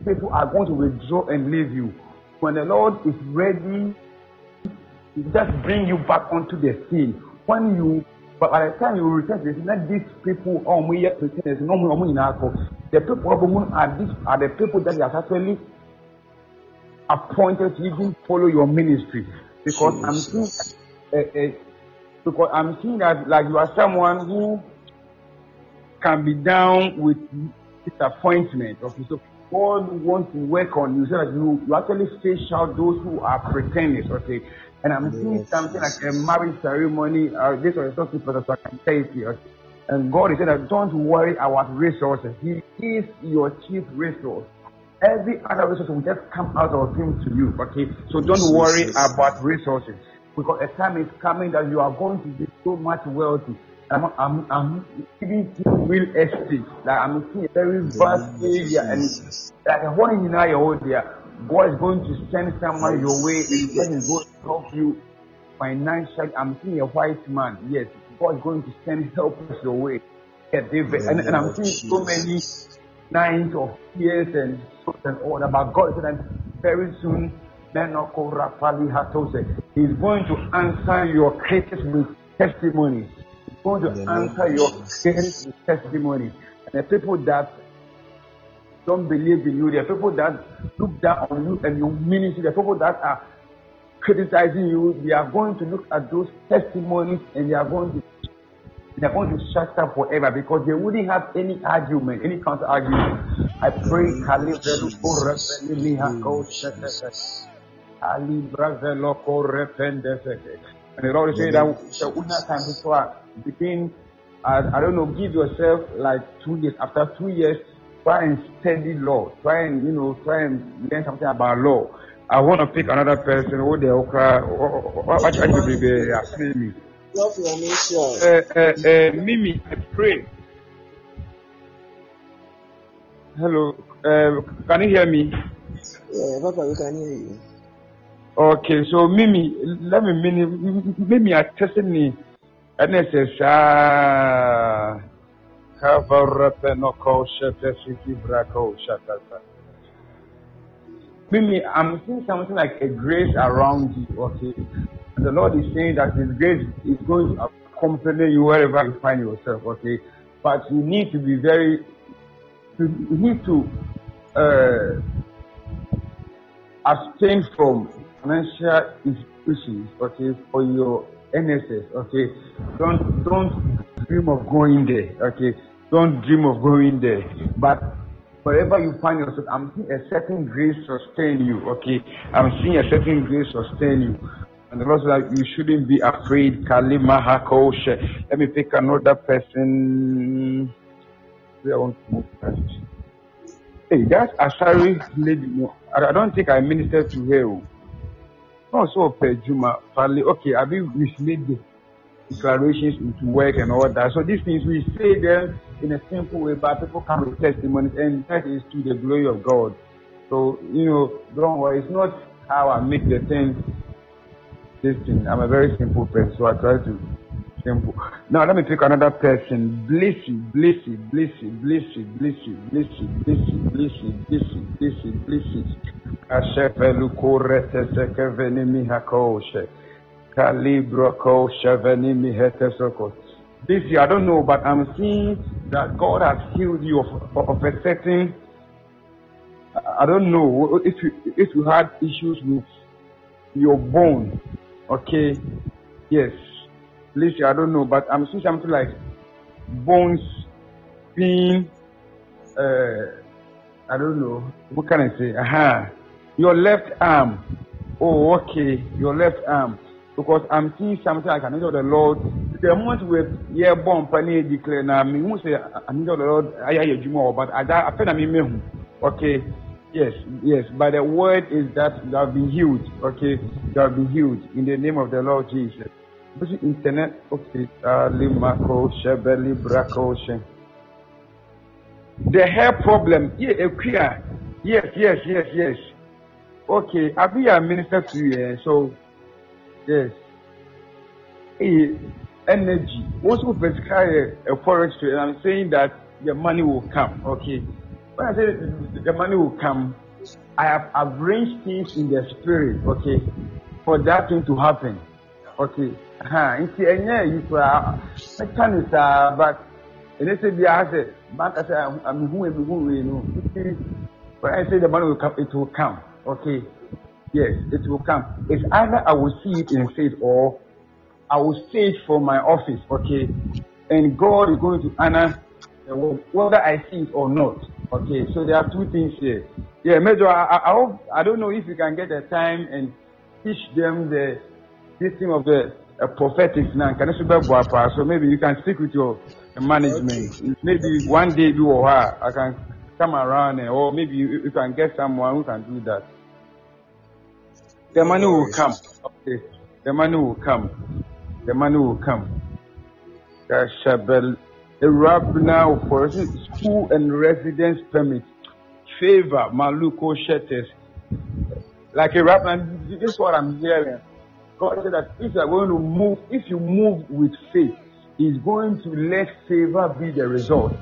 people are going to withdraw and leave you. When the Lord is ready, He just bring you back onto the scene. When you, but by the time you return to not these people, oh, we yet pretenders, no more, the people are these are the people that you are actually appointed to even follow your ministry because Jesus. I'm seeing uh, uh, because I'm seeing that like you are someone who can be down with disappointment. Okay, so God wants to work on you so that you, you actually fish out those who are pretenders. Okay, and I'm seeing yes, something like a marriage ceremony. Uh, this was something for the so I can say it here. And God is saying that don't worry about resources. He is your chief resource. Every other resource will just come out of him to you. Okay, so don't worry about resources because a time is coming that you are going to be so much wealthy. I'm, I'm, I'm seeing real estate. Like I'm seeing a very vast area and like a whole in your there. God is going to send someone your way and God is going to help you financially. I'm seeing a white man. Yes, God is going to send help your way. Yeah, David. And, and I'm oh, seeing so many nights of tears and and all that. But God said that very soon, He's going to answer your critics with testimonies. He's going to answer your cases with testimonies. And the people that don't believe in you, the people that look down on you and your ministry, the people that are criticizing you, they are going to look at those testimonies and they are going to they're going to shut up forever because they wouldn't have any argument, any counter argument. I pray, Ali And the Lord saying that the Una time before begin, I, I don't know, give yourself like two years. After two years, try and study law. Try and, you know, try and learn something about law. I want to pick another person who they okra, what you be asking me. Uh, uh, uh, Mimi, I pray. Hello, uh, can you hear me? Yeah, Papa, we can hear you. Okay, so Mimi, let me Mimi, Mimi are testing me. And it says, ah, cover up and no Mimi, I'm seeing something like a grace around you, okay? And the Lord is saying that His grace is going to accompany you wherever you find yourself, okay? But you need to be very, you need to uh, abstain from financial institutions, okay, for your NSS, okay. Don't don't dream of going there, okay. Don't dream of going there. But wherever you find yourself, I'm seeing a certain grace sustain you, okay. I'm seeing a certain grace sustain you. And the Lord said you shouldn't be afraid. Kalima Hakoshe. Let me pick another person. Where I want to move first. Hey, that's Asari lady. No, I don't think I ministered to her. oh. No, so Pejuma, Fali. Okay, I mean, misled the declarations into work and all that. So these things we say them in a simple way, but people come with testimonies, and that is to the glory of God. So you know, don't worry. It's not how I make the thing. This thing. I'm a very simple person, so I try to simple. Now let me pick another person. Blissy, Blissy, Blissy, Blissy, Blissy, Blissy, Blissy, Blissy, Blissy, Blissy, Blissy. Ashefelu kurete sekeveni mihakoshe. Calibro koshe veni mihete soko. Blissy, I don't know, but I'm seeing that God has healed you of, of a certain. I don't know if you if you had issues with your bone. Okay, yes. Listen, I don't know, but I'm seeing something like bones being, uh, I don't know, what can I say? Aha, your left arm. Oh, okay, your left arm. Because I'm seeing something like an angel of the Lord. The moment we yeah born penny declare now, me who say an angel of the Lord, hear you but I I feel me me. Okay, yes, yes. But the word is that you have been healed. Okay, you have been healed in the name of the Lord Jesus. This is internet. Okay, uh, Limako Shebeli Brako She. The hair problem. Yeah, a queer. Yes, yes, yes, yes. Okay, I'll be a minister to you. eh, So, yes. Hey, energy. Once we prescribe a, a forex trade, I'm saying that the money will come. Okay. When I say the money will come, I have arranged things in the spirit. Okay, for that thing to happen. Okay. Ha, nti ɛnyɛ yi koraa mɛka ne saa but ɛne sɛ biara sɛ banka sɛ amehu amehu wei no nti when I say the money will come it will come okay? Yes it will come. It's either I will see it in faith or I will say it from my office okay? And God is going to honor whether I see it or not okay? So there are two things here. Yeah Major I, I, hope I don't know if you can get the time and teach them the thing of the uh, prophetic now. Can also be guapa. so maybe you can speak with your management. Maybe one day do or I can come around and, or maybe you, you can get someone who can do that. The money will come. Okay. The money will come. The money will come. The shabel a rap now for school and residence permit. Favor maluko shetes. Like a rap and this is what i'm hearing God said that if you are going to move, if you move with faith, He's going to let favor be the result.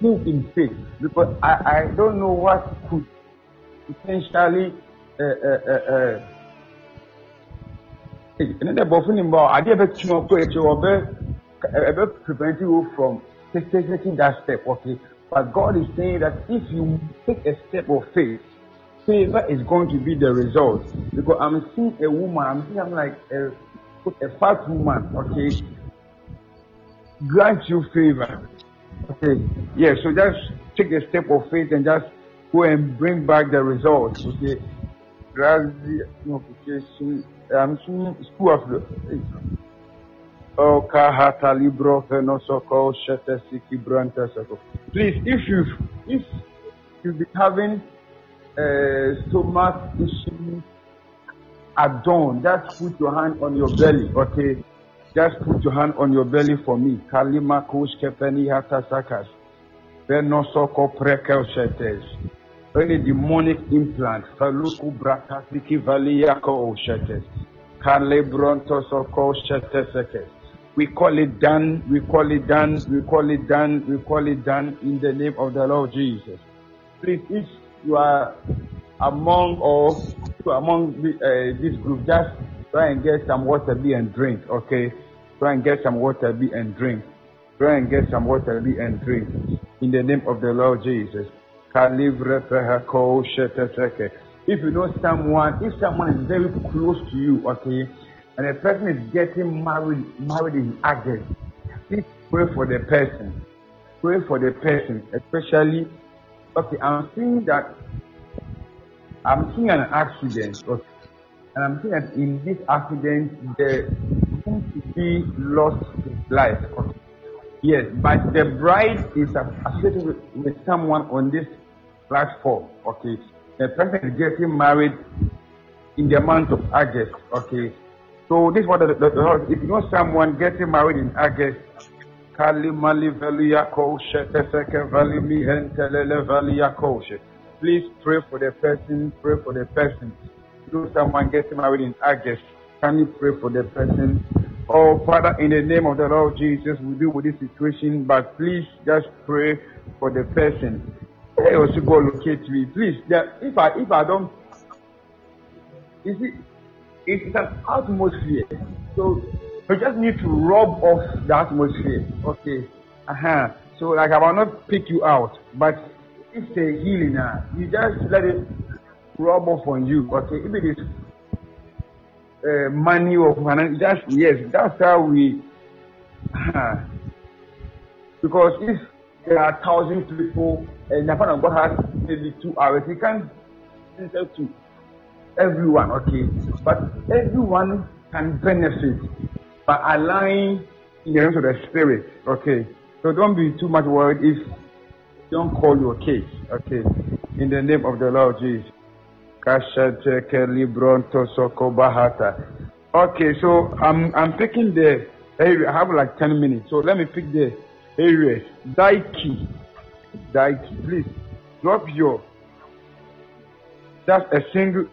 Move in faith. Because I, I don't know what could potentially uh, uh, uh, ɛne dɛ bɔfo nim bɔ adeɛ bɛtumi ɔkɔ akyi ɔbɛ ɛbɛ prevent you from taking that step okay. But God is saying that if you take a step of faith favor is going to be the result because I'm seeing a woman I'm seeing like a, a fat woman okay grant you favor okay yeah so just take a step of faith and just go and bring back the result okay Grazie, notification. I'm seeing school of Oh. Please, if you if you've been having uh, stomach issues at dawn, just put your hand on your belly, okay? Just put your hand on your belly for me. Kalima kush kepeni hata sakas. Venosoko prekel shetes. Any demonic implant, faluku brakasiki valiyako shetes. Kale bronto soko shetesekes. We call it done, we call it done, we call it done, we call it done in the name of the Lord Jesus. Please, if you are among or among the, uh, this group, just try and get some water, be and drink, okay? Try and get some water, be and drink. Try and get some water, be and drink. In the name of the Lord Jesus. If you know someone, if someone is very close to you, okay, and a person is getting married, married in August, please pray for the person. Pray for the person, especially. Okay, I'm seeing that. I'm seeing an accident, okay, and I'm seeing that in this accident there seems to be lost life. Okay. Yes, but the bride is associated with, with someone on this platform. Okay, the person is getting married in the month of August. Okay, so this is what the, the, the if you know someone getting married in August, Please pray for the person, pray for the person. You know someone getting married in August, can you pray for the person? Oh Father, in the name of the Lord Jesus, we deal with this situation, but please just pray for the person. Hey, also go locate me, please. If I if I don't, is it? It's an atmosphere. So we just need to rub off the atmosphere. Okay. Uh-huh. So like I will not pick you out, but it's a healing now. You just let it rub off on you. Okay. If it is uh, money or finance, just yes, that's how we. Uh, because if there are thousand people and the of God has maybe two hours, he can answer to everyone, okay? But everyone can benefit by allowing in the realms of the spirit, okay? So don't be too much worried if don't call your case, okay? In the name of the Lord Jesus. Okay, so I'm I'm picking the area. I have like ten minutes, so let me pick the areas. Daiki, Daiki, please drop your just a single.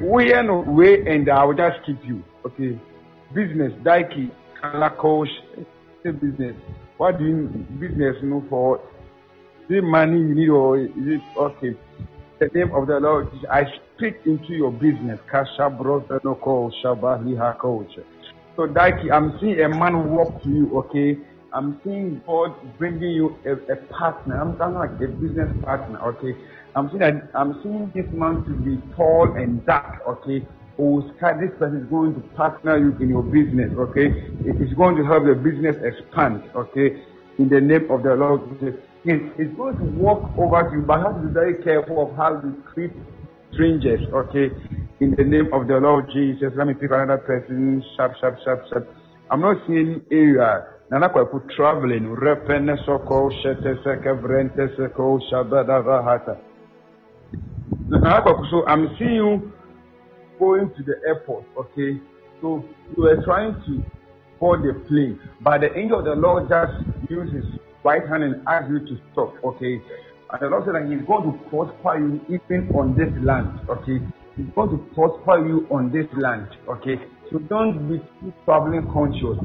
We are no way, and I will just keep you. Okay, business Daiki, Kalakosh, business. What do you business you know for? the money you need or is it okay? the name of the Lord, I speak into your business. So, Daiki, I'm seeing a man walk to you, okay? I'm seeing God bringing you a, a partner. I'm talking like a business partner, okay? I'm seeing that I'm seeing this man to be tall and dark, okay? Oh, Who's this person is going to partner you in your business, okay? It is going to help the business expand, okay? In the name of the Lord is going to walk over to you, but have to be very careful of how you treat strangers, okay? In the name of the Lord Jesus, let me pick another person. Sharp, sharp, sharp, sharp. I'm not seeing area. Nana kwaku traveling. Repene soko shete seke vrente seko shabada vahata. Nana kwaku, so I'm seeing you going to the airport, okay? So you are trying to board the plane, but the angel of the Lord just uses right hand and ask you to stop, okay? And the Lord said that He's going to prosper you even on this land, okay? He's going to prosper you on this land, okay? So don't be too traveling conscious.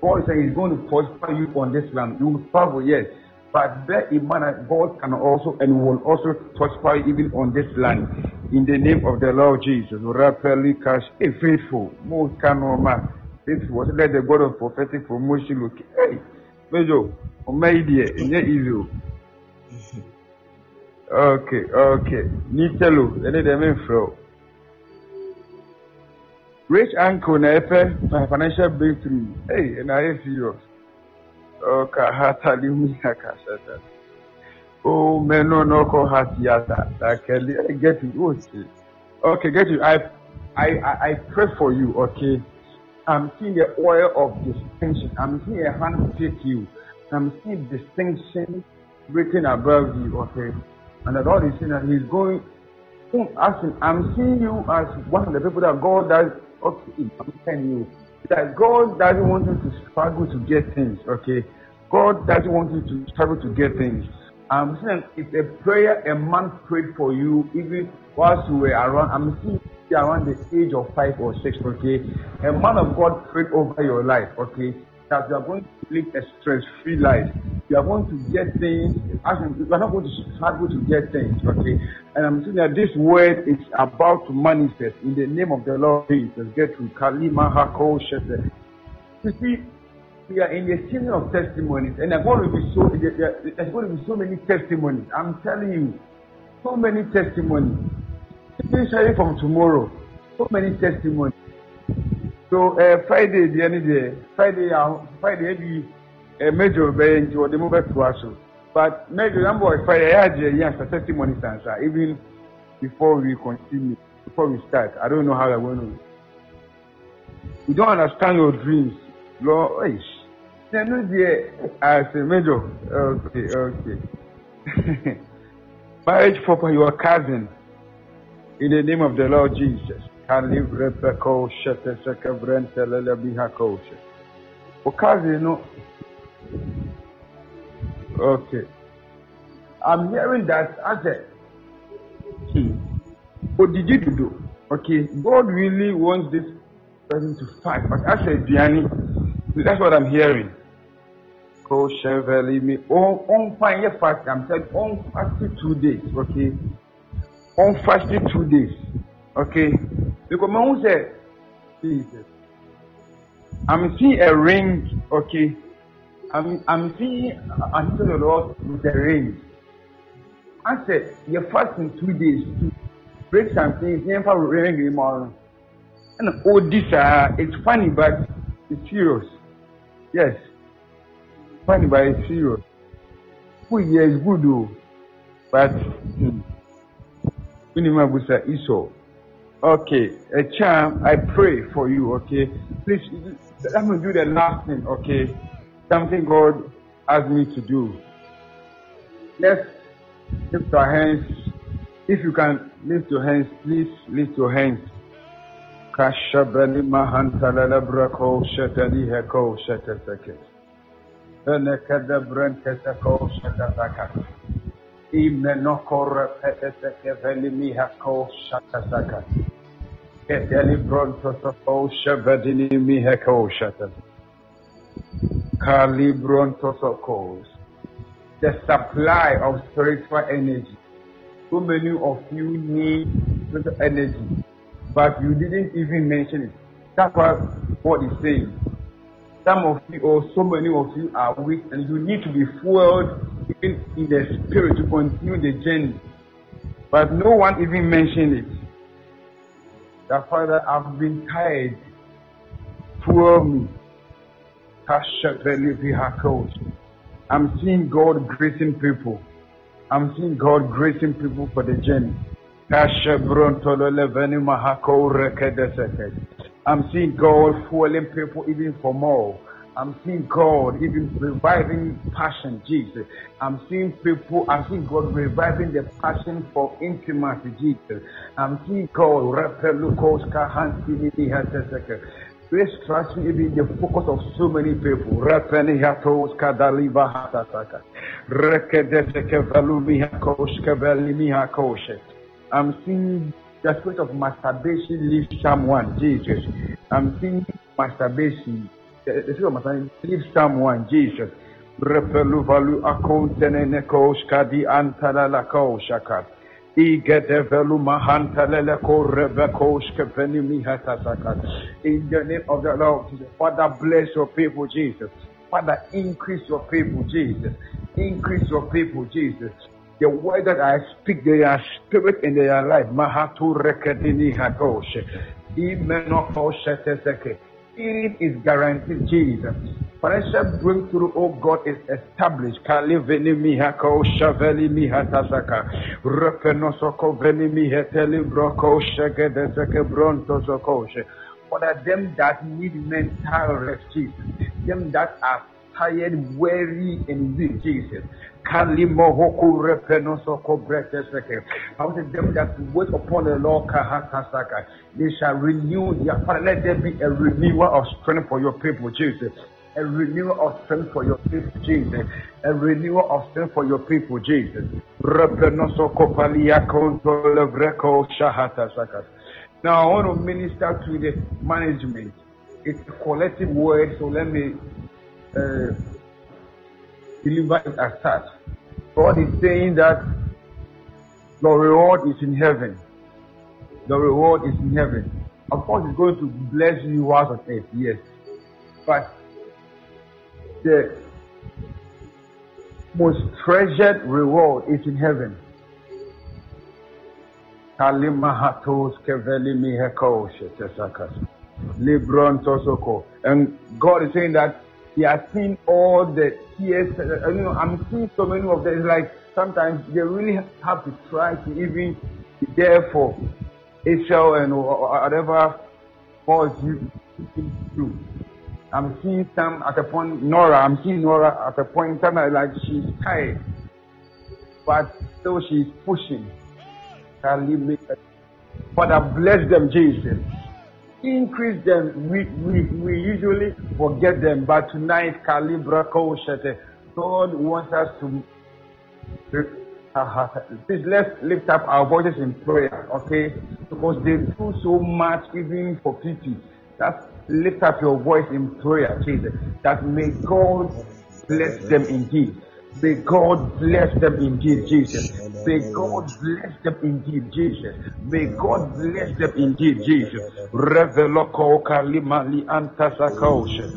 God said He's going to prosper you on this land. You will travel, yes. But bear in mind that God can also and will also prosper even on this land. In the name of the Lord Jesus. Rapidly cash. Hey, faithful. Most can Faithful. Let the God of prophetic promotion look. Hey, Major. ọma yi deɛ ɛnyɛ easy o okay okay nitelo memfrɛ o rich uncle na ɛpɛ financial breakthrough hey ɛna ayɛ serious ɔka hatali mu akasata oh hat yata dakɛli get you oh see okay get you I I I pray for you okay? I'm seeing the oil of distinction. I'm seeing a hand take you. I'm seeing distinction written above you, okay? And the Lord is saying that He's going, I'm seeing you as one of the people that God does, okay, I'm telling you, that God doesn't want you to struggle to get things, okay? God doesn't want you to struggle to get things. I'm saying it's a prayer a man prayed for you even whilst you were around. I'm seeing around the age of five or six, okay? A man of God prayed over your life, okay? That you are going to live a stress-free life. You are going to get things. You are not going to struggle to get things. Okay, and I'm saying that this word is about to manifest in the name of the Lord Jesus. Get to Kalima Hako You see, we are in the season of testimonies, and there's going to be so there's going to be so many testimonies. I'm telling you, so many testimonies. Especially from tomorrow, so many testimonies. So uh, Friday, the end day, Friday, uh, Friday, maybe a major event or the mobile to But major number of Friday, I had yes, a testimony answer even before we continue, before we start. I don't know how I'm going to. You don't understand your dreams, Lord. Nanu deɛ ase major okay okay marriage for your cousin in the name of the Lord Jesus. Kalibre peko shete seke brente lele biha koshe. O cousin no. Okay. I'm hearing that I said. Hmm. What did you do? Okay, God really wants this person to fight, but I said, Diani, that's what I'm hearing. Ko Chevelle me on on fine fast. I'm saying on fast two days. Okay. On fast two days. Okay. Because my say Jesus. I'm seeing a ring. Okay. I'm I'm seeing until the Lord with a ring. I said you're fasting two days to break something. Never ring anymore. And all this uh, it's funny but it's serious. Yes. Funny, but it's serious. Here is good though, but hmm. minimum was Esau. Okay, uh, a charm. I pray for you. Okay, please let me do the last thing. Okay, something God asked me to do. Let's lift our hands. If you can lift your hands, please lift your hands. Brako heko The supply of spiritual energy. So many of you need spiritual energy, but you didn't even mention it. That's what God is saying. Some of you, or so many of you, are weak, and you need to be fueled even in the spirit to continue the journey. But no one even mentioned it. That Father, I've been tired. Fuel me. I'm seeing God gracing people. I'm seeing God gracing people for the journey. I'm seeing God fueling people even for more. I'm seeing God even reviving passion, Jesus. I'm seeing people, I'm seeing God reviving the passion for intimacy, Jesus. I'm seeing God, Grace trust me even the focus of so many people. Repeni hatos kadaliva hatasaka. Rekedeseke valumi hakoshke velimi hakoshe. I'm seeing the spirit of masturbation leave someone, Jesus. I'm seeing masturbation. The spirit of masturbation leave someone, Jesus. Repeluvalu akontene nekoshka di antala la koshaka. Igedevelu mahantalele korebekoshke venimi hatasaka. In the name of the Lord Jesus. Father, bless your people, Jesus. Father, increase your people, Jesus. Increase your people, Jesus. The word that I speak, they are spirit and they are life. Mahatu rekadini hatoshe. Healing is guaranteed, Jesus. Financial breakthrough, oh God, is established. Kaliveni mihako shaveli mihatasaka. Repenosoko veni miheteli broko shegedeseke bronto sokoshe. For them that need mental rest, Jesus. Them that are tired, weary, and weak, Jesus. Kalimohoku repenosoko breteseke. I want them that wait upon the Lord kahatasaka. They shall renew their Father. Let there be a renewal of strength for your people, Jesus. A renewal of strength for your people, Jesus. A renewal of strength for your people, Jesus. Now I want to minister to the management. It's a collective word, so let me uh, deliver it as such. God is saying that the reward is in heaven. The reward is in heaven. Of course, it's going to bless you out of earth, yes. But the most treasured reward is in heaven. And God is saying that He has seen all the tears. Uh, uh, you know, I'm seeing so many of them. It's like sometimes they really have to try to even be there for Israel and whatever cause you through. I'm seeing some at a point, Nora, I'm seeing Nora at a point in time like she's tired, but still she's pushing. Father, bless them, Jesus. Increase them. We, we, we usually forget them, but tonight, Calibra Koshete, God wants us to. Please let's lift up our voices in prayer, okay? Because they do so much even for people. That's lift up your voice in prayer, Jesus, that may God bless them indeed. May God bless them indeed, Jesus. May God bless them indeed, Jesus. May God bless them indeed, Jesus. Reveloko kalimali antasakoshe.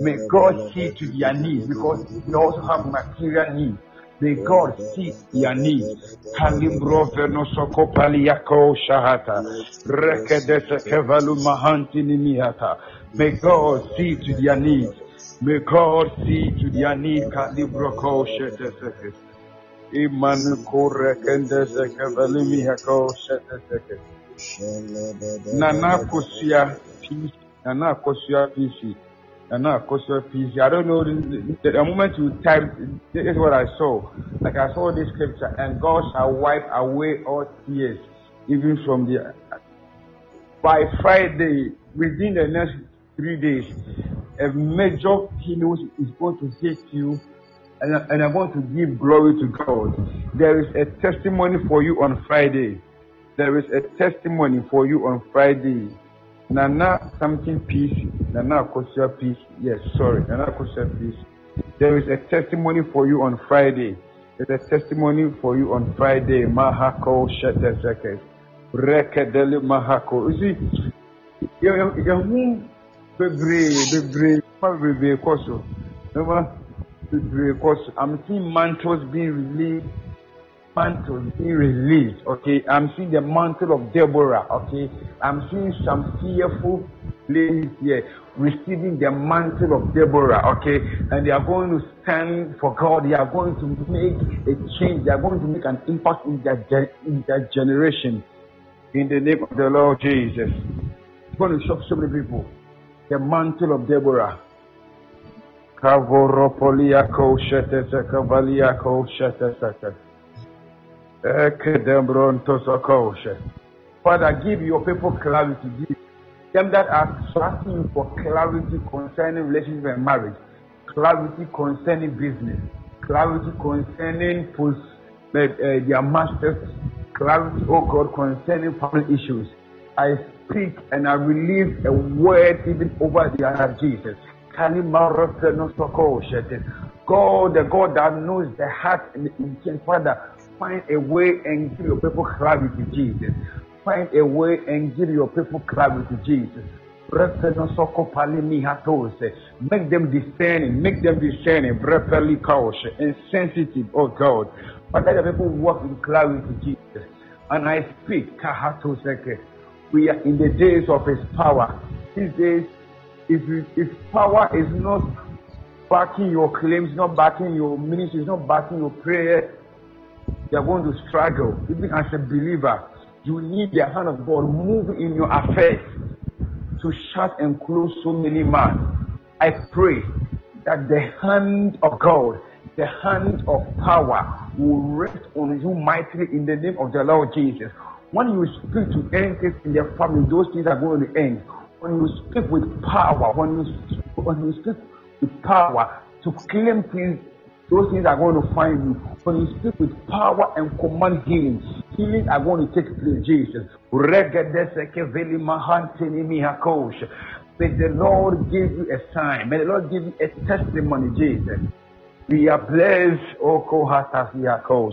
May God see to their needs because they also have material needs. May God see your needs. Kalimbro venosoko paliako shahata. Rekedese kevalu mahanti. May God see to their needs. May God see to their needs. Kalibro ko sheteseke. Imanu kore kendese kevalu. Nana kosia peace. Nana kosia peace and now Akosia peace. I don't know the, the, moment you type this is what I saw. Like I saw this scripture, and God shall wipe away all tears, even from the by Friday, within the next three days, a major healing is going to hit you, and, and I'm going to give glory to God. There is a testimony for you on Friday. There is a testimony for you on Friday. Nana something peace, Nana Akosia peace. Yes, sorry, Nana Akosia peace. There is a testimony for you on Friday. There's a testimony for you on Friday. Mahako Shetesekes. Rekedele Mahako. You see, Bebree bebree bebree kɔ so. Bebree kɔ so. I'm seeing mantles being released mantle being released. Okay, I'm seeing the mantle of Deborah. Okay, I'm seeing some fearful ladies here receiving the mantle of Deborah. Okay, and they are going to stand for God. They are going to make a change. They are going to make an impact in their in their generation. In the name of the Lord Jesus, it's going to shock so many people. The mantle of Deborah. Kavoropolia shete kavalia shete Father, give your people clarity. Give them that are asking for clarity concerning relationship and marriage, clarity concerning business, clarity concerning post, uh, uh, their masters, clarity, oh God, concerning family issues. I speak and I release a word even over their Jesus. God, the God that knows the heart and the intent, Father, Find a way and give your people clarity, Jesus. Find a way and give your people clarity, to Jesus. Make them discerning, make them discerning, properly cautious and sensitive, oh God. But let the people walk in clarity, Jesus. And I speak, Kahato Seke. We are in the days of His power. These days, if, if power is not backing your claims, not backing your ministry, not backing your prayer, you are going to struggle. Even as a believer, you need the hand of God move in your affairs to shut and close so many men. I pray that the hand of God, the hand of power will rest on you mightily in the name of the Lord Jesus. When you speak to anything in your family, those things are going to end. When you speak with power, when you, when you speak with power to claim things those things are going to find you. When you speak with power and command healing, healing are going to take place, Jesus. May the Lord give you a sign. May the Lord give you a testimony, Jesus. We are blessed, O Kohata Yako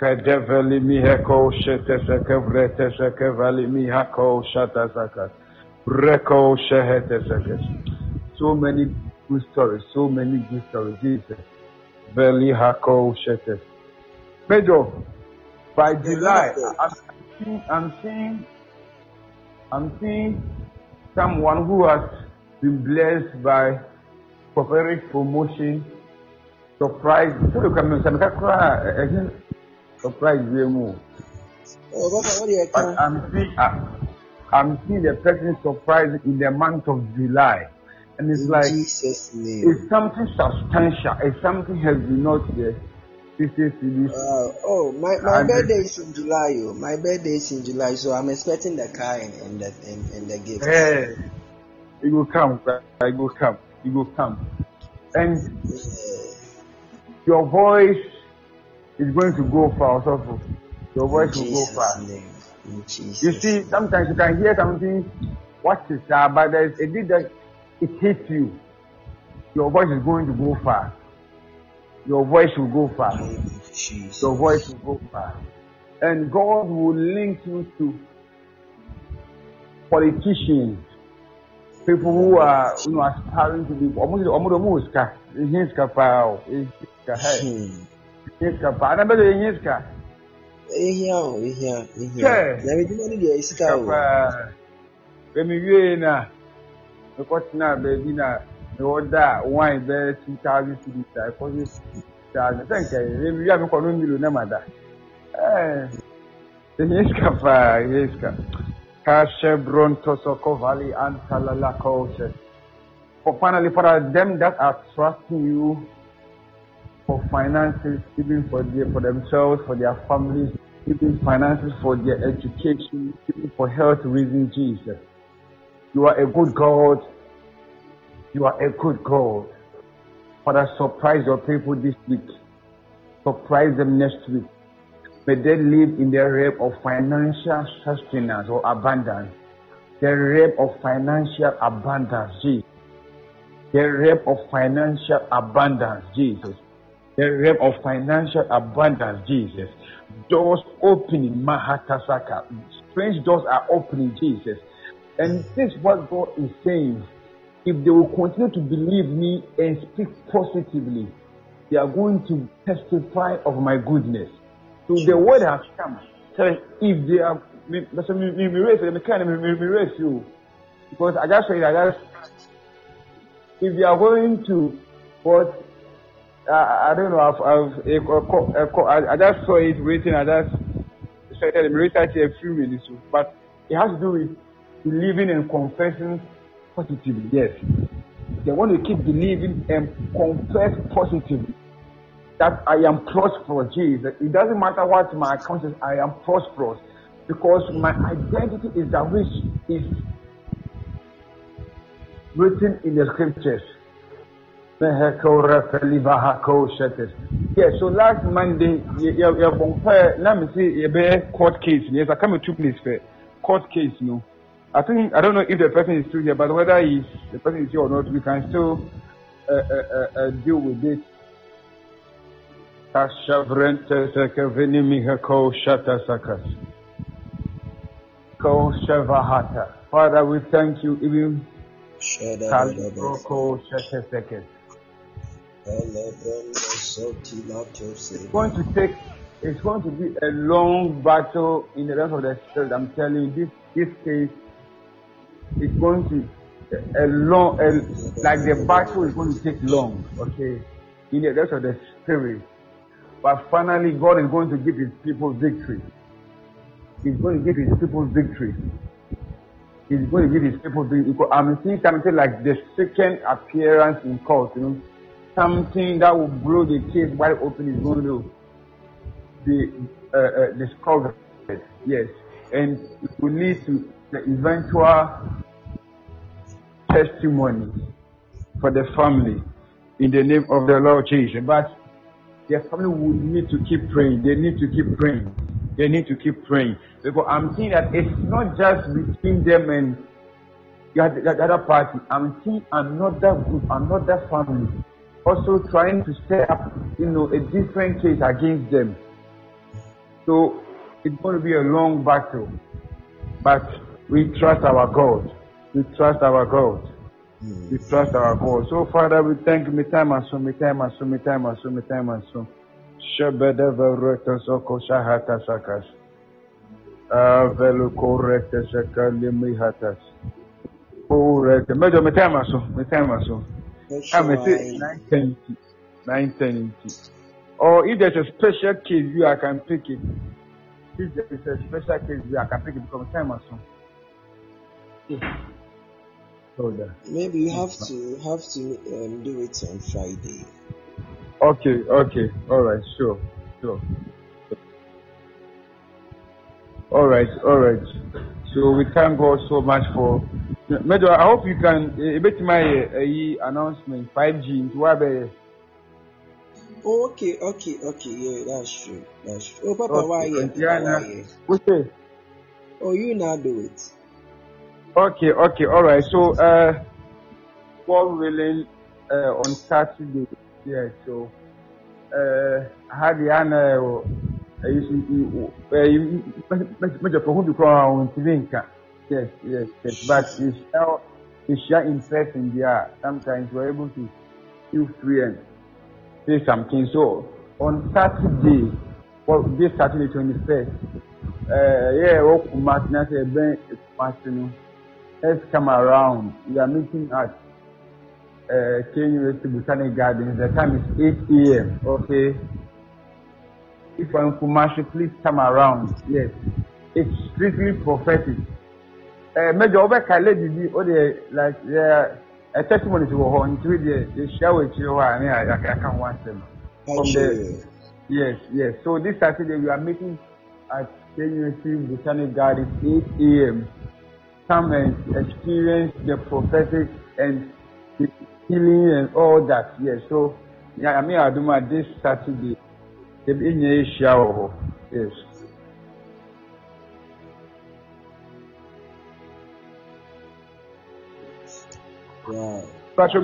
Shata. Kadevali Mihako Shata Sakavreta Sakavali Mihako Shata Sakat. Reko So many good stories, so many good stories. Jesus. Veli Hako Shetes. Major, by July, I'm seeing, I'm seeing, I'm seeing someone who has been blessed by prophetic promotion, surprise. So you can say, surprise, but I'm seeing, I'm seeing the person surprised in the month of July. And it's in like Jesus name. it's something substantial. It's something has been not is uh, oh, my, my birthday is in July. Oh. My birthday is in July, so I'm expecting the car and, and the and, and the gift. Hey, it will come. It will come. It will come. And yeah. your voice is going to go far. Also, your voice will go far. You see, sometimes you can hear something, what is that, but there's a bit that it hits you. Your voice is going to go far. Your voice will go far. Your voice will go far. And God will link you to politicians, people who are you know aspiring to be almost almost almost ska paa, ska hey, ska paa. Na bɛrɛ ska ehia o ehia ehia na medwuma no deɛ esika o bɛmi wie na mekɔtena baabi na mewɔ da wine bɛyɛ two thousand cities a ɛkɔ so two thousand sɛ nka bɛmi wie a mekɔ no milo na ma da ɛɛ ehia sika paa ehia sika kashe bronto soko valley antalala koshe for finally for them that are trusting you for finances, even for their, for themselves, for their families, even finances for their education, even for health reasons, Jesus. You are a good God. You are a good God. Father, surprise your people this week. Surprise them next week. May they live in the realm of financial sustenance or abundance. The realm of financial abundance, Jesus. The realm of financial abundance, Jesus the realm of financial abundance, Jesus. Doors opening, Mahatasaka. Strange doors are opening, Jesus. And this is what God is saying. If they will continue to believe me and speak positively, they are going to testify of my goodness. So the word has come. So if they are, let me raise you, because I just say, I just, if they are going to what I, I don't know. I've, I've a, a, I just saw it written. I just started research a few minutes, but it has to do with believing and confessing positively. Yes, they want to keep believing and confess positively that I am prosperous. Jesus, it doesn't matter what my account is. I am prosperous because my identity is that which is written in the scriptures. Yeah, so last Monday, let me see, a court case. Yes, I come to two place for court case, no. I think, I don't know if the person is still here, but whether he's, the person is here or not, we can still uh, uh, uh, uh deal with it. Father, we thank you even. It's going to take, it's going to be a long battle in the rest of the spirit. I'm telling you, this, this case is going to, a long, a, like the battle is going to take long, okay, in the rest of the spirit. But finally, God is going to give his people victory. He's going to give his people victory. He's going to give his people victory. I'm seeing something like the second appearance in court, you know something that will blow the case wide open is going to be uh, uh, discovered. Yes, and it will lead to the eventual testimony for the family in the name of the Lord Jesus. But their family will need to keep praying. They need to keep praying. They need to keep praying because I'm seeing that it's not just between them and the other party. I'm seeing another group, another family also trying to set up, you know, a different case against them. So it's going to be a long battle, but we trust our God. we trust our God. Mm. We trust our God. So, Father, we thank you. And so, and so, and so, me time and so. Shabada verata soko shahata sakas. Avelu correcta sakali mihatas. Correct. Mejo me time so, me time so. I'm a say nine ten, nine ten. Or if there's a special case, you I can pick it. If there is a special case, you I can pick it because time and so. Maybe you have to have to um, do it on Friday. Okay, okay, all right, sure, sure. All right, all right. So we thank God so much for. Major, I hope you can a bit my uh, announcement 5G into Wabe. Oh, okay, okay, okay. Yeah, that's true. That's true. Oh, Papa, Okay, why? Yeah, yeah, it? Oh, you now do it. Okay, okay, all right. So, uh, God willing, uh, on Saturday, yeah. So, uh, I had the honor ɛyi so ɛyi mɛgyɛ pɔnkɔ bi koraa wɔn yes yes yes but ehyia you interest in there sometimes we are able to feel free and say something so on saturday well this saturday twenty-first ɛɛ yɛ wɔ kumasi na sɛ ɛbɛn kumasi let's come around we are meeting at eh, uh, University Botanic Gardens the time is eight a.m. okay. If you're in Kumasi, please come around. Yes. It's strictly prophetic. Uh, Major Obeka lady, bi, o de like a testimony to her into the the share with you and I I can one them. From Actually, the yes, yes. So this Saturday we are meeting at University Botanic Gardens 8 a.m. come and experience the prophetic and the healing and all that. Yes, so yeah, I mean, Aduma this Saturday, the in shower. Yes. wow. Pastor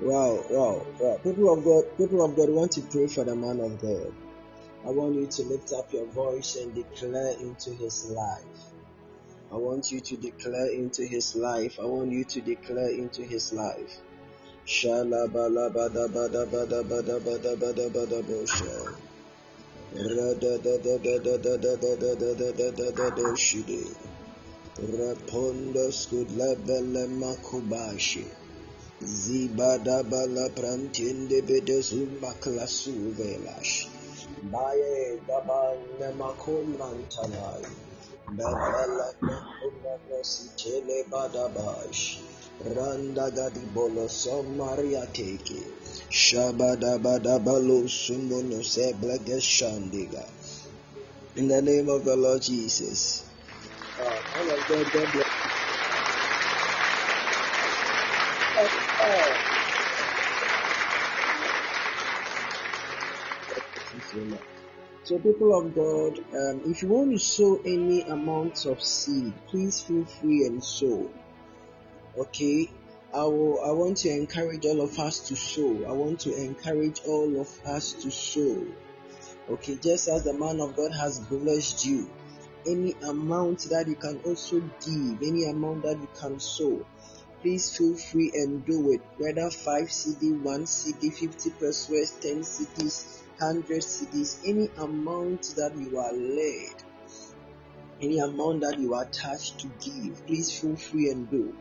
Wow, wow, wow. People of God, people of God, want to pray for the man of God. I want you to lift up your voice and declare into his life. I want you to declare into his life. I want you to declare into his life. Shalabalabalabadabadabadabadabadabadabosha. Randa gadi bolo somaria. Shabada. In the name of the Lord Jesus. Uh, all of them, God. So, people of God, um, if you want to sow any amounts of seed, please feel free and sow. Okay, I will. I want to encourage all of us to sow. I want to encourage all of us to sow. Okay, just as the man of God has blessed you, any amount that you can also give, any amount that you can sow, please feel free and do it. Whether 5 cedi, 1 cedi, 50 pesewas, 10 cedis, 100 cedis, any amount that you are led, any amount that you are touched to give, please feel free and do.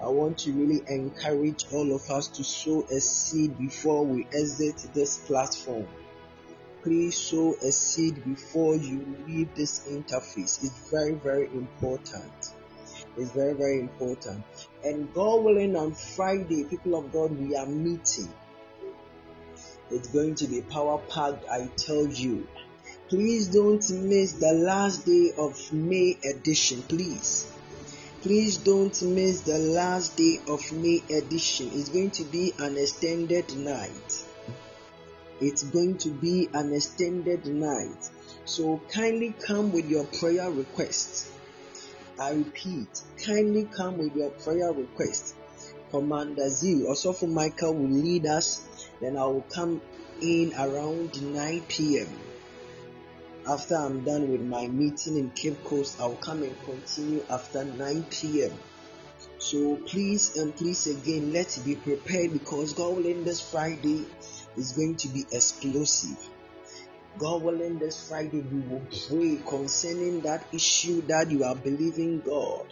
I want to really encourage all of us to sow a seed before we exit this platform. Please sow a seed before you leave this interface. It's very, very important. It's very, very important. And God willing, on Friday, people of God, we are meeting. It's going to be power packed, I tell you. Please don't miss the last day of May edition, please. Please don't miss the last day of May edition. It's going to be an extended night. It's going to be an extended night. So kindly come with your prayer request. I repeat, kindly come with your prayer request. Commander Zeal, also Michael will lead us. Then I will come in around 9 p.m. After I'm done with my meeting in Cape Coast, I'll come and continue after 9 p.m. So please and please again, let's be prepared because God willing, this Friday is going to be explosive. God willing, this Friday we will pray concerning that issue that you are believing God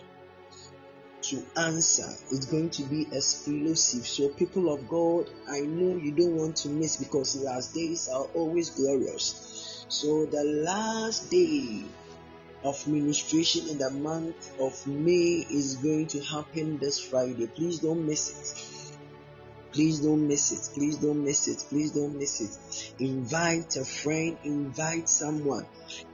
to answer. It's going to be explosive. So, people of God, I know you don't want to miss because last days are always glorious. So, the last day of ministration in the month of May is going to happen this Friday. Please don't miss it. Please don't miss it. Please don't miss it. Please don't miss it. Invite a friend, invite someone.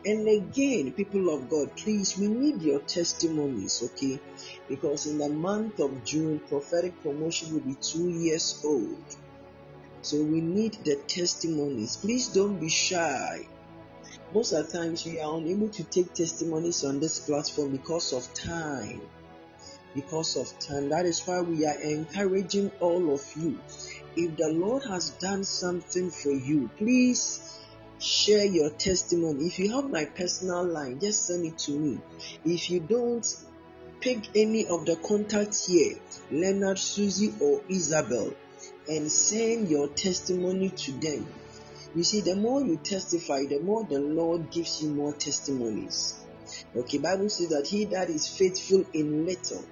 And again, people of God, please, we need your testimonies, okay? Because in the month of June, prophetic promotion will be two years old. So we need the testimonies. Please don't be shy most of the times we are unable to take testimonies on this platform because of time. Because of time. That is why we are encouraging all of you. If the Lord has done something for you, please share your testimony. If you have my personal line, just send it to me. If you don't, pick any of the contacts here, Leonard, Susie, or Isabel, and send your testimony to them you see, the more you testify, the more the Lord gives you more testimonies. Okay, Bible says that he that is faithful in little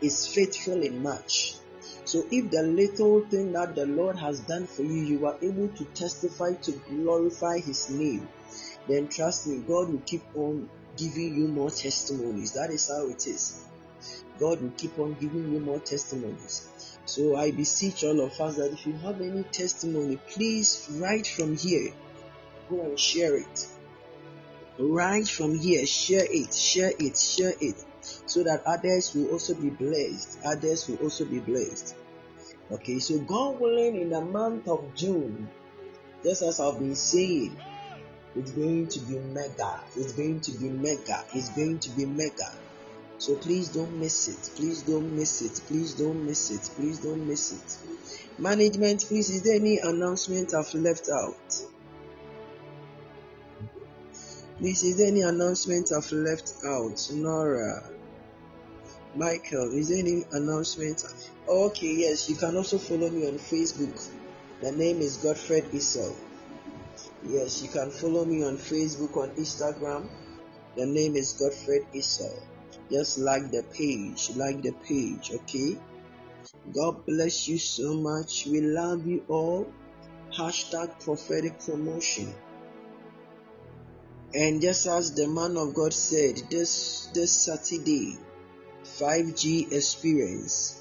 is faithful in much. So if the little thing that the Lord has done for you, you are able to testify to glorify his name, then trust me, God will keep on giving you more testimonies. That is how it is. God will keep on giving you more testimonies. So I beseech all of us that if you have any testimony, please write from here. Go and share it. Write from here, share it, share it, share it, so that others will also be blessed. Others will also be blessed. Okay, so God willing, in the month of June, just as I've been saying, it's going to be mega. It's going to be mega. It's going to be mega. So please don't miss it. Please don't miss it. Please don't miss it. Please don't miss it. Management, please, is there any announcement I've left out? Please, is there any announcement I've left out? Nora, Michael, is there any announcement? Okay, yes, you can also follow me on Facebook. The name is Godfred Isel. Yes, you can follow me on Facebook, on Instagram. The name is Godfred Isel. Just like the page, like the page, okay? God bless you so much. We love you all. Hashtag prophetic promotion. And just as the man of God said, this this Saturday, 5G experience.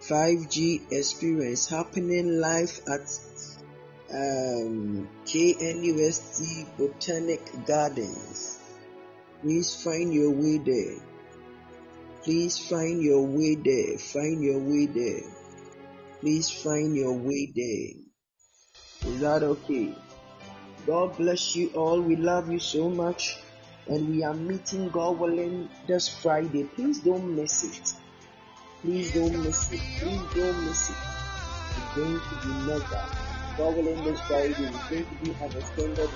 5G experience happening live at um, KNUST Botanic Gardens. Please find your way there. Please find your way there. Find your way there. Please find your way there. Is that okay? God bless you all. We love you so much. And we are meeting God willing this Friday. Please don't miss it. Please don't miss it. Please don't miss it. It's going to be mega. God willing this Friday is going to be an extended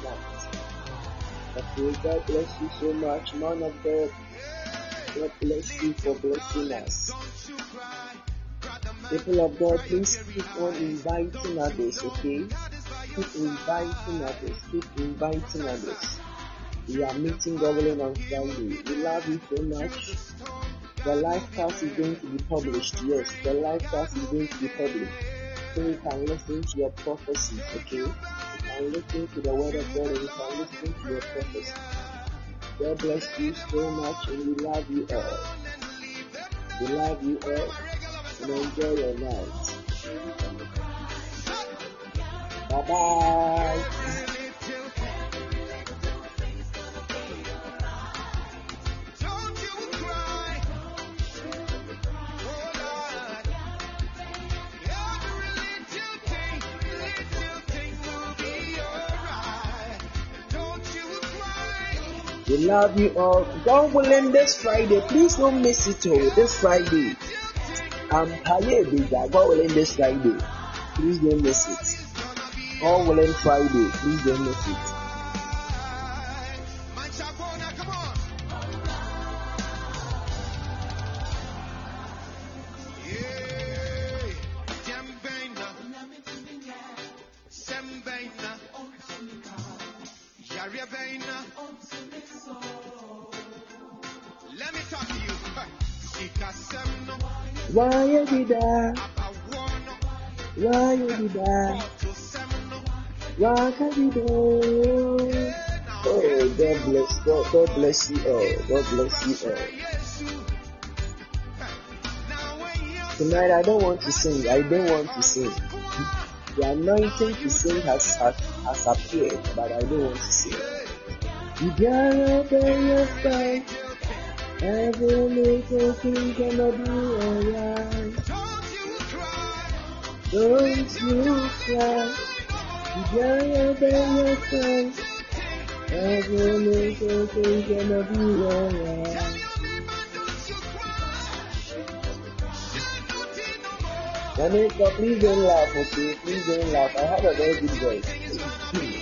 night. Okay, God bless you so much, man of God. God bless you for blessing us. People of God, please keep on inviting others, okay? Keep inviting others, keep inviting others. We are meeting Goblin on Friday. We love you so much. The life class is going to be published. Yes, the life class is going to be published. So you can listen to your prophecies, okay? And listen to the word of God and you can listen to your prophecy. God bless you so much and we love you all. We love you all and enjoy your night. Bye bye. We love you all. God willing, this Friday, please don't miss it. Oh, this Friday. Um, I'm tired, God willing, this Friday. Please don't miss it. God willing, Friday. Please don't miss it. Why can you? Oh, God bless, God, God bless you all. God bless you all. Tonight I don't want to sing. I don't want to sing. The anointing to sing has has, has appeared, but I don't want to sing. You gotta be your friend. Every little thing gonna be alright. Don't you cry. You gotta be your friend. Every little thing gonna be alright. Vanessa, please don't laugh, okay? Please don't laugh. I have a very good voice.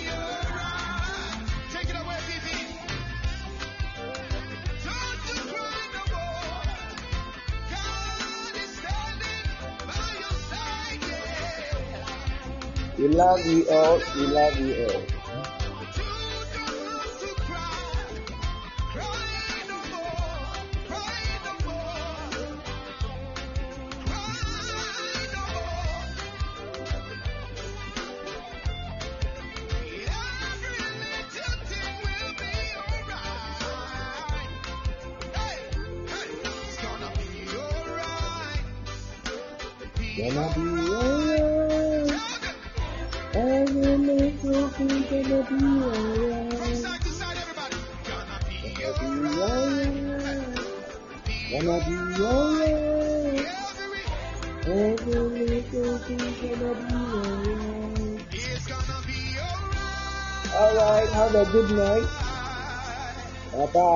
We love you all. We love you all.